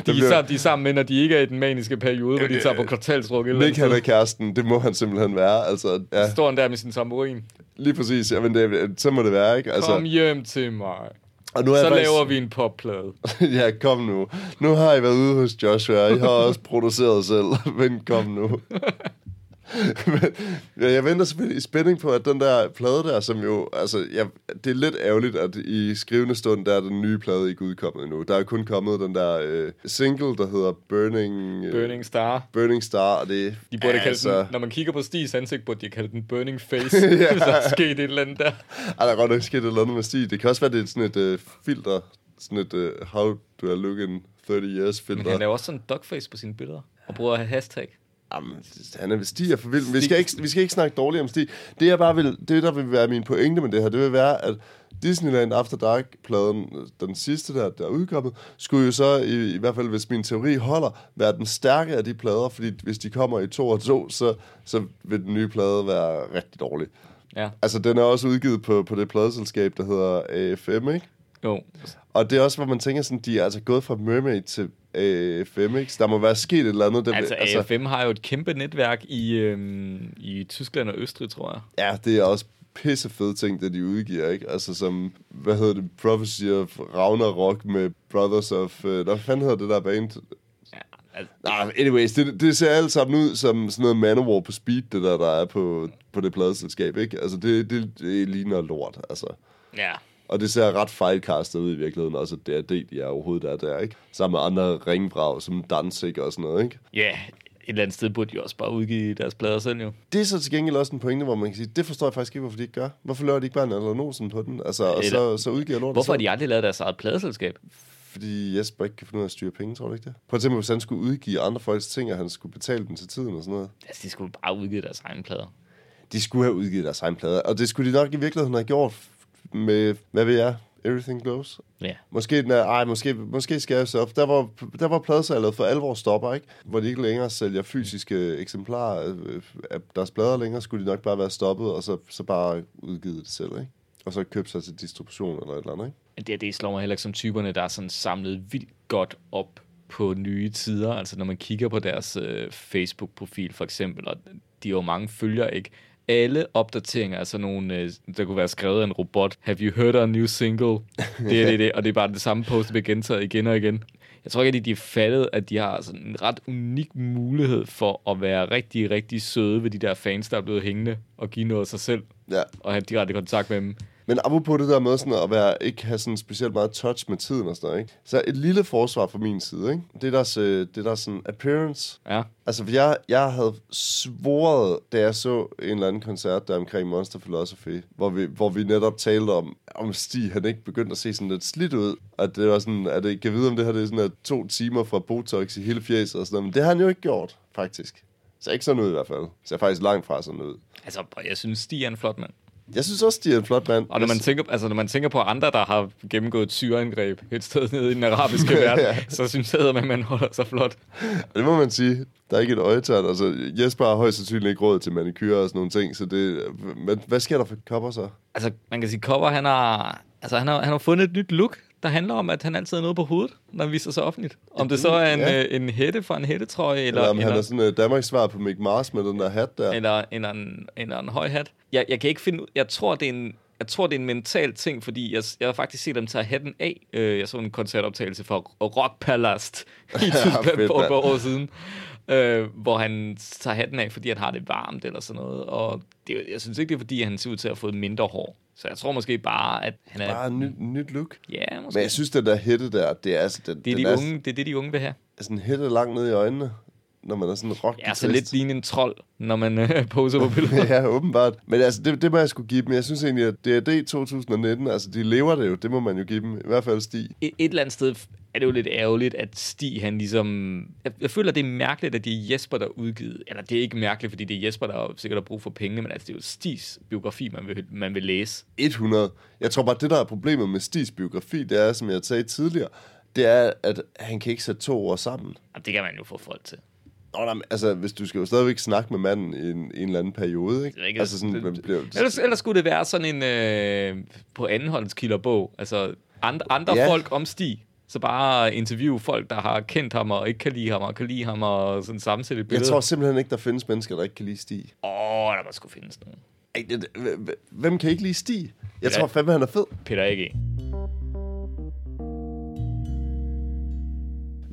bliver- sammen, de er sammen med, når de ikke er i den maniske periode, hvor de tager på kvartalsruk. Eller Nick, han er kæresten, det må han simpelthen være, altså, ja, Står han der med sin tamburin. Lige præcis, jamen, det, så må det være, ikke? Altså, Kom hjem til mig. og nu er Så faktisk- laver vi en popplade. ja, kom nu. Nu har I været ude hos Joshua, I har også produceret selv, men kom nu. Men jeg venter selvfølgelig i spænding på, at den der plade der, som jo, altså, jeg, det er lidt ærgerligt, at i skrivende stund, der er den nye plade ikke udkommet endnu. Der er kun kommet den der øh, single, der hedder Burning... Øh, Burning Star. Burning Star, og det De burde kalde altså, den, når man kigger på Stis ansigt, burde de kalde den Burning Face. ja. Så er sket et eller andet der. Ej, der er godt nok sket et eller andet med Stig. Det kan også være, det er sådan et øh, filter, sådan et øh, how do I look in 30 years filter. Men han laver også sådan en dogface på sine billeder. Og bruger hashtag. Jamen, han er, Stig er for vild. Vi skal, ikke, vi skal ikke snakke dårligt om Stig. Det, jeg bare vil, det, der vil være min pointe med det her, det vil være, at Disneyland After Dark-pladen, den sidste der, der er udkommet, skulle jo så, i, i hvert fald hvis min teori holder, være den stærke af de plader, fordi hvis de kommer i to og to, så, så vil den nye plade være rigtig dårlig. Ja. Altså, den er også udgivet på, på det pladeselskab, der hedder AFM, ikke? Jo. Og det er også, hvor man tænker sådan, de er altså gået fra Mermaid til AFM, ikke? Så der må være sket et eller andet. Det, Altså, AFM har jo et kæmpe netværk i, øhm, i Tyskland og Østrig, tror jeg. Ja, det er også pisse fede ting, det de udgiver, ikke? Altså som, hvad hedder det, Prophecy of Ragnarok med Brothers of... Øh, hvad fanden hedder det der band? Ja, altså, anyways, det, det ser alt sammen ud som sådan noget Manowar på speed, det der, der er på, på det pladeselskab, ikke? Altså, det, det, det ligner lort, altså. ja. Og det ser ret fejlkastet ud i virkeligheden, også at det er det, de er overhovedet er der, ikke? Sammen med andre ringbrag, som Danzig og sådan noget, ikke? Ja, et eller andet sted burde de også bare udgive deres plader selv, jo. Det er så til gengæld også en pointe, hvor man kan sige, det forstår jeg faktisk ikke, hvorfor de ikke gør. Hvorfor laver de ikke bare en eller på den? Altså, og så, så udgiver lort Hvorfor har de aldrig lavet deres eget pladeselskab? Fordi Jesper ikke kan finde ud af at styre penge, tror du ikke det? Prøv at tænke hvis han skulle udgive andre folks ting, og han skulle betale dem til tiden og sådan noget. Altså, de skulle bare udgive deres egne plader. De skulle have udgivet deres egen plade, og det skulle de nok i virkeligheden have gjort med, hvad ved jeg, Everything Goes. Ja. Måske, den er, ej, måske, måske skal jeg op. Der var, der var pladesalget for alvor stopper, ikke? Hvor de ikke længere sælger fysiske eksemplarer øh, af deres plader længere, skulle de nok bare være stoppet, og så, så bare udgivet det selv, ikke? Og så købe sig til distribution eller et eller andet, ikke? Det, det slår mig heller ikke som typerne, der er sådan samlet vildt godt op på nye tider. Altså når man kigger på deres øh, Facebook-profil for eksempel, og de har jo mange følgere, ikke? Alle opdateringer er sådan nogle, øh, der kunne være skrevet af en robot. Have you heard a new single? Det er det, det. Og det er bare det samme post, der bliver gentaget igen og igen. Jeg tror ikke, at de er fattet, at de har sådan en ret unik mulighed for at være rigtig, rigtig søde ved de der fans, der er blevet hængende og give noget af sig selv Ja. og have direkte kontakt med dem. Men apropos det der med sådan at være, ikke have sådan specielt meget touch med tiden og sådan noget, ikke? Så et lille forsvar fra min side, ikke? Det er deres, øh, det er deres sådan appearance. Ja. Altså, for jeg, jeg havde svoret, da jeg så en eller anden koncert der omkring Monster Philosophy, hvor vi, hvor vi netop talte om, om Stig, han ikke begyndte at se sådan lidt slidt ud. At det var sådan, at det kan vide, om det her det er sådan at to timer fra Botox i hele fjeset og sådan noget. Men det har han jo ikke gjort, faktisk. Så ikke sådan ud i hvert fald. Så faktisk langt fra sådan ud. Altså, jeg synes, Stig er en flot mand. Jeg synes også, de er en flot mand. Og når man, tænker, altså, når man tænker på andre, der har gennemgået et syreangreb et sted nede i den arabiske verden, så synes jeg, at man holder sig flot. Det må man sige. Der er ikke et øjetørn. Altså, Jesper har højst sandsynligt ikke råd til manikyre og sådan nogle ting, så det... Men hvad sker der for kopper så? Altså, man kan sige, Kopper, han har, altså, han har, han har fundet et nyt look, der handler om, at han altid har noget på hovedet, når han viser sig offentligt. Om det så er en, Ja. ja. en hætte fra en hættetrøje, eller, Eller om han er sådan uh, Danmarks svar på Mick Mars med den der hat der. eller, eller, en, eller en høj hat. Jeg, jeg kan ikke finde ud- Jeg tror, det er en, jeg tror, det er en mental ting, fordi jeg, jeg har faktisk set dem tage hatten af. Øh, Jeg så en koncertoptagelse for Rock Palast i Tyskland fedt, for et par år siden, øh, hvor han tager hatten af, fordi han har det varmt eller sådan noget. Og det, jeg synes ikke, det er, fordi han ser ud til at have fået mindre hår. Så jeg tror måske bare, at han er... Bare en nyt, nyt look. Ja, måske. Men jeg synes, den der hætte der, det er altså... Den, det, er den de er unge, det er det, de unge vil have. sådan hætte langt ned i øjnene, når man er sådan rock Ja, så lidt lignende en trold, når man øh, poser på billeder. ja, åbenbart. Men altså, det, det må jeg skulle give dem. Jeg synes egentlig, at DRD 2019, altså, de lever det jo. Det må man jo give dem. I hvert fald Stig. et, et eller andet sted er det jo lidt ærgerligt, at Stig, han ligesom... Jeg, jeg føler, det er mærkeligt, at det er Jesper, der er udgivet. Eller det er ikke mærkeligt, fordi det er Jesper, der har sikkert har brug for pengene, men altså, det er jo Stigs biografi, man vil, man vil læse. 100. Jeg tror bare, det der er problemet med Stigs biografi, det er, som jeg sagde tidligere, det er, at han kan ikke sætte to ord sammen. Og det kan man jo få folk til. Nå, nej, altså, hvis du skal jo stadigvæk snakke med manden i en, i en eller anden periode, ikke? Ikke- altså sådan, det- man bliver, Ellers, ellers skulle det være sådan en øh, på andenhåndskilderbog. Altså andre, andre Ja. folk om Stig. Så bare interviewe folk, der har kendt ham og ikke kan lide ham og kan lide ham og sådan sammensætte et jeg billede. tror simpelthen ikke, der findes mennesker, der ikke kan lide Stig. Åh, oh, der må sgu findes nogen. Hvem kan ikke lide Stig? Jeg Ja. tror fandme, han er fed. Peter A.G.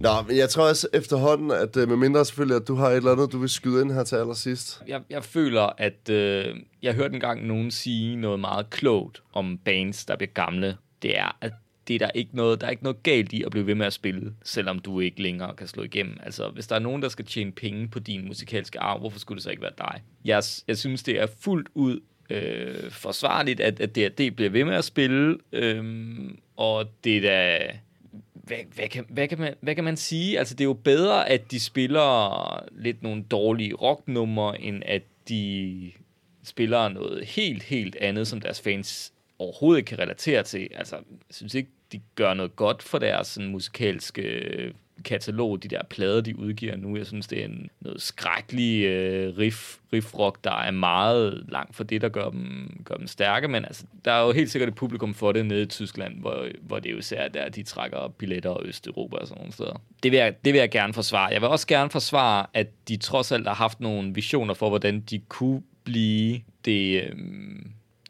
Nå, men jeg tror også efterhånden, at øh, med mindre selvfølgelig, at du har et eller andet, du vil skyde ind her til allersidst. Jeg, jeg føler, at øh, jeg hørte engang nogen sige noget meget klogt om bands, der bliver gamle. Det er, at det er der ikke noget, der er ikke noget galt i at blive ved med at spille, selvom du ikke længere kan slå igennem. Altså, hvis der er nogen, der skal tjene penge på din musikalske arv, hvorfor skulle det så ikke være dig? Jeg, jeg synes, det er fuldt ud øh, forsvarligt, at, at DRD bliver ved med at spille, øh, og det er da... Hvad, hvad, kan, hvad, kan man, hvad kan man sige? Altså, det er jo bedre, at de spiller lidt nogle dårlige rocknumre, end at de spiller noget helt, helt andet, som deres fans overhovedet ikke kan relatere til. Altså, jeg synes ikke, de gør noget godt for deres sådan, musikalske katalog, de der plader, de udgiver nu. Jeg synes, det er en, noget skrækkelig øh, riff, riff-rock, der er meget langt for det, der gør dem, gør dem stærke. Men altså, der er jo helt sikkert et publikum for det nede i Tyskland, hvor, hvor det jo især der, de trækker billetter og Østeuropa og sådan nogle steder. Det vil, jeg, det vil jeg gerne forsvare. Jeg vil også gerne forsvare, at de trods alt har haft nogle visioner for, hvordan de kunne blive det... Øh,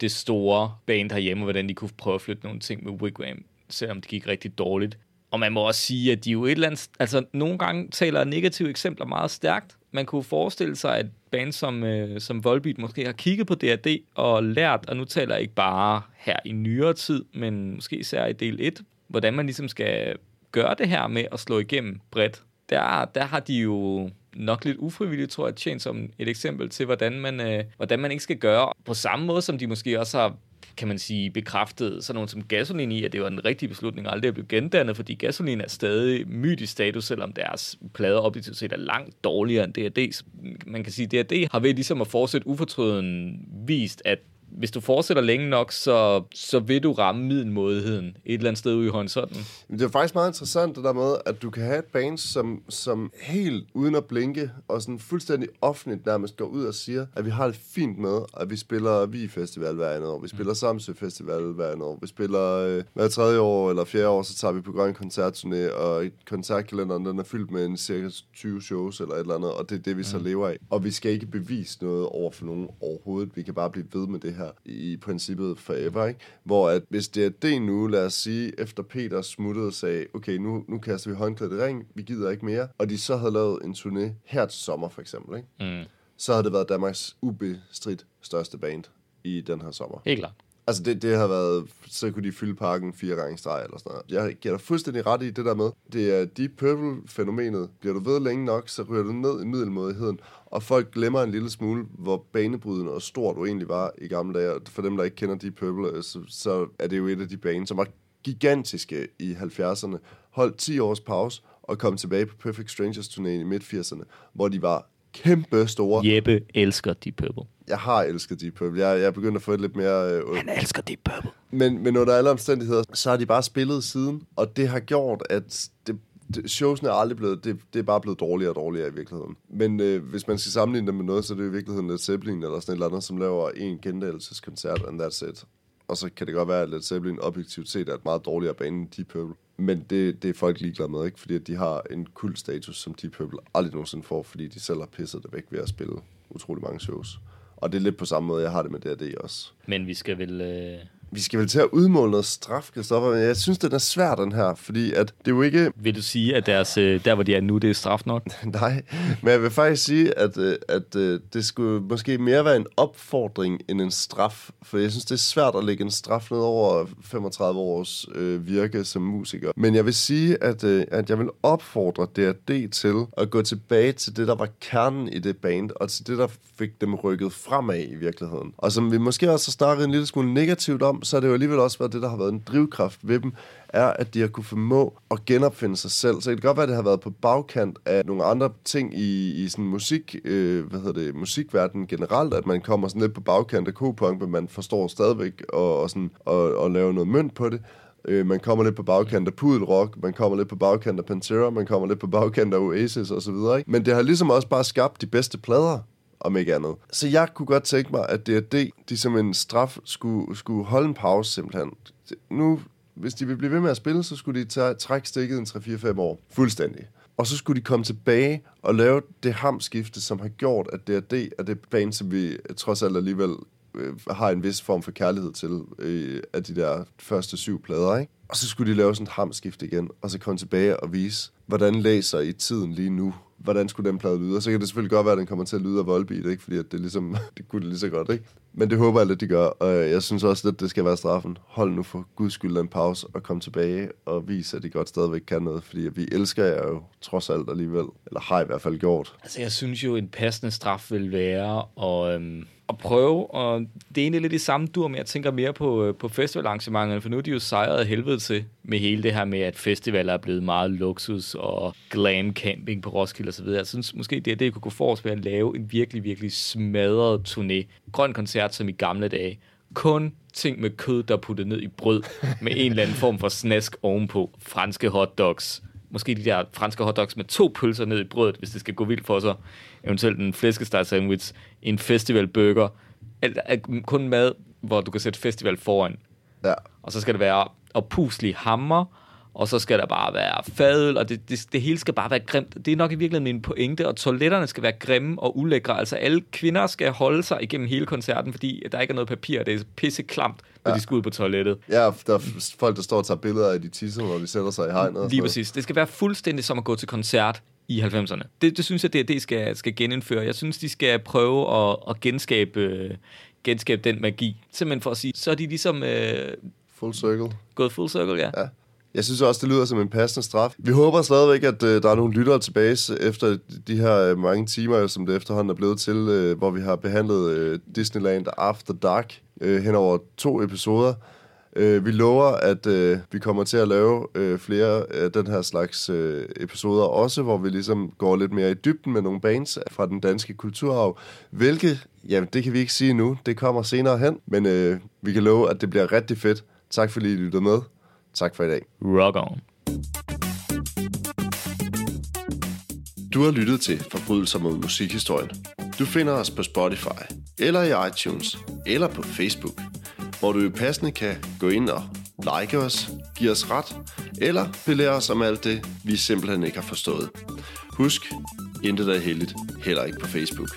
det store band herhjemme, og hvordan de kunne prøve at flytte nogle ting med Wigwam, selvom det gik rigtig dårligt. Og man må også sige, at de jo et eller andet... Altså, nogle gange taler negative eksempler meget stærkt. Man kunne forestille sig, at band som, øh, som Volbeat måske har kigget på DRD og lært, og nu taler jeg ikke bare her i nyere tid, men måske især i del 1, hvordan man ligesom skal gøre det her med at slå igennem bredt. Der, der har de jo nok lidt ufrivilligt, tror jeg, tjent som et eksempel til, hvordan man, øh, hvordan man ikke skal gøre. På samme måde, som de måske også har kan man sige, bekræftet sådan nogen som Gasolin i, at det var en rigtig beslutning aldrig at blive gendannet, fordi Gasolin er stadig mytisk status, selvom deres plader objektivt set er langt dårligere end D&D. Man kan sige, at D&D har ved ligesom at fortsætte ufortrøden vist, at hvis du fortsætter længe nok, så, så vil du ramme middelmådigheden et eller andet sted ude i horisonten. Det er faktisk meget interessant det der med, at du kan have et band, som, som helt uden at blinke, og sådan fuldstændig offentligt nærmest går ud og siger, at vi har det fint med, at vi spiller Vi Festival hver andet år, vi spiller mm. Samsø Festival hver andet år, vi spiller øh, hver tredje år eller fjerde år, så tager vi på Grøn Koncertturné, og koncertkalenderen den er fyldt med en cirka 20 shows eller et eller andet, og det er det, vi så mm. lever af. Og vi skal ikke bevise noget over for nogen overhovedet, vi kan bare blive ved med det her her i princippet forever, ikke? Hvor at hvis det er det nu, lad os sige, efter Peter smuttede sagde, okay, nu, nu kaster vi håndklædet i ring, vi gider ikke mere, og de så havde lavet en turné her til sommer, for eksempel, ikke? Mm. Så havde det været Danmarks ubestridt største band i den her sommer. Helt klart. Altså, det, det har været... Så kunne de fylde parken fire gange streg eller sådan noget. Jeg giver dig fuldstændig ret i det der med. Det er Deep Purple-fænomenet. Bliver du ved længe nok, så ryger du ned i middelmådigheden. Og folk glemmer en lille smule, hvor banebrydende og stort du egentlig var i gamle dage. For dem, der ikke kender Deep Purple, øh, så, så er det jo et af de baner, som var gigantiske i 70'erne. Holdt 10 års pause og kom tilbage på Perfect Strangers turné i midt-80'erne, hvor de var kæmpe store. Jeppe elsker Deep Purple. Jeg har elsket Deep Purple. Jeg, jeg er begyndt at få et lidt mere... Øh, Han elsker Deep Purple. Men, men under alle omstændigheder, så har de bare spillet siden, og det har gjort, at det, det, showsene er aldrig blevet, det, det er bare blevet dårligere og dårligere i virkeligheden. Men øh, hvis man skal sammenligne det med noget, så er det i virkeligheden Led Zeppelin eller sådan et eller andet, som laver en gendælelseskoncert, and that's it. Og så kan det godt være, at Led Zeppelin objektivt set er et meget dårligere bane end Deep Purple. Men det, det er folk ligeglade med, ikke? Fordi de har en kult status, som Deep Purple aldrig nogensinde får, fordi de selv har pisset det væk ved at spille utrolig mange shows. Og det er lidt på samme måde, jeg har det med D&D også. Men vi skal vel... Øh vi skal vel til at udmåle noget straf, Christoffer, men jeg synes, den er svær, den her, fordi at det er jo ikke... Vil du sige, at deres, øh, der, hvor de er nu, det er straf nok? Nej, men jeg vil faktisk sige, at, øh, at øh, det skulle måske mere være en opfordring end en straf, for jeg synes, det er svært at lægge en straf ned over 35 års øh, virke som musiker. Men jeg vil sige, at, øh, at jeg vil opfordre D&D til at gå tilbage til det, der var kernen i det band, og til det, der fik dem rykket fremad i virkeligheden. Og som vi måske også har snakket en lille smule negativt om, så har det jo alligevel også været det, der har været en drivkraft ved dem, er, at de har kunne formå at genopfinde sig selv. Så det kan godt være, at det har været på bagkant af nogle andre ting i, i sådan musik, øh, hvad hedder det, musikverdenen generelt, at man kommer sådan lidt på bagkant af K-punk, men man forstår stadigvæk og, og, sådan, og, og lave noget mønt på det. Øh, man kommer lidt på bagkant af Pudelrock, man kommer lidt på bagkant af Pantera, man kommer lidt på bagkant af Oasis og så videre. Ikke? Men det har ligesom også bare skabt de bedste plader om ikke andet. Så jeg kunne godt tænke mig, at D&D, de som en straf, skulle, skulle holde en pause simpelthen. Nu, hvis de vil blive ved med at spille, så skulle de tage, trække stikket en 3-4-5 år. Fuldstændig. Og så skulle de komme tilbage og lave det hamskifte, som har gjort, at D&D er det band, som vi trods alt alligevel øh, har en vis form for kærlighed til øh, af de der første syv plader, ikke? Og så skulle de lave sådan et hamskift igen, og så komme tilbage og vise, hvordan læser I tiden lige nu? Hvordan skulle den plade lyde? Og så kan det selvfølgelig godt være, at den kommer til at lyde af Volbeat, ikke? Fordi at det, ligesom, det kunne det lige så godt, ikke? Men det håber jeg, lidt, de gør. Og jeg synes også, at det skal være straffen. Hold nu for guds skyld en pause og kom tilbage og vis, at de godt stadigvæk kan noget. Fordi vi elsker jer jo trods alt alligevel. Eller har i hvert fald gjort. Altså, jeg synes jo, en passende straf vil være at, øhm, at prøve, og det er egentlig lidt i samme dur, men jeg tænker mere på, øh, på festivalarrangementerne, for nu er de jo sejret af helvede til med hele det her med, at festivaler er blevet meget luksus og glam camping på Roskilde osv. Jeg synes måske, det er det, jeg kunne gå for ved at lave en virkelig, virkelig smadret turné. Grøn koncert som i gamle dage. Kun ting med kød, der er puttet ned i brød, med en eller anden form for snask ovenpå. Franske hotdogs. Måske de der franske hotdogs med to pølser ned i brødet, hvis det skal gå vildt for sig. Eventuelt en flæskesteg sandwich, en festivalburger. Kun mad, hvor du kan sætte festival foran. Ja. Og så skal det være oppuslige hammer, og så skal der bare være fadøl, og det, det, det hele skal bare være grimt. Det er nok i virkeligheden min pointe, og toiletterne skal være grimme og ulækre. Altså alle kvinder skal holde sig igennem hele koncerten, fordi der ikke er noget papir, det er pisse klamt, når ja. de skal ud på toilettet. Ja, der er folk, der står og tager billeder af de tisser, når de sætter sig i hegnet. Lige præcis. Det skal være fuldstændig som at gå til koncert i 90'erne. Det, det synes jeg, det, det skal, skal genindføre. Jeg synes, de skal prøve at, at genskabe, genskabe den magi. Simpelthen for at sige, så er de ligesom... Øh, full circle. Gået full circle, ja. ja. Jeg synes også, det lyder som en passende straf. Vi håber stadigvæk, at øh, der er nogle lyttere tilbage efter de her øh, mange timer, som det efterhånden er blevet til, øh, hvor vi har behandlet øh, Disneyland After Dark øh, hen over to episoder. Øh, vi lover, at øh, vi kommer til at lave øh, flere af den her slags øh, episoder også, hvor vi ligesom går lidt mere i dybden med nogle bands fra den danske kulturarv. Hvilke, jamen det kan vi ikke sige nu, det kommer senere hen, men øh, vi kan love, at det bliver rigtig fedt. Tak fordi I lyttede med. Tak for i dag. Rock on. Du har lyttet til Forbrydelser mod musikhistorien. Du finder os på Spotify, eller i iTunes, eller på Facebook, hvor du passende kan gå ind og like os, give os ret, eller belære os om alt det, vi simpelthen ikke har forstået. Husk, intet er heldigt, heller ikke på Facebook.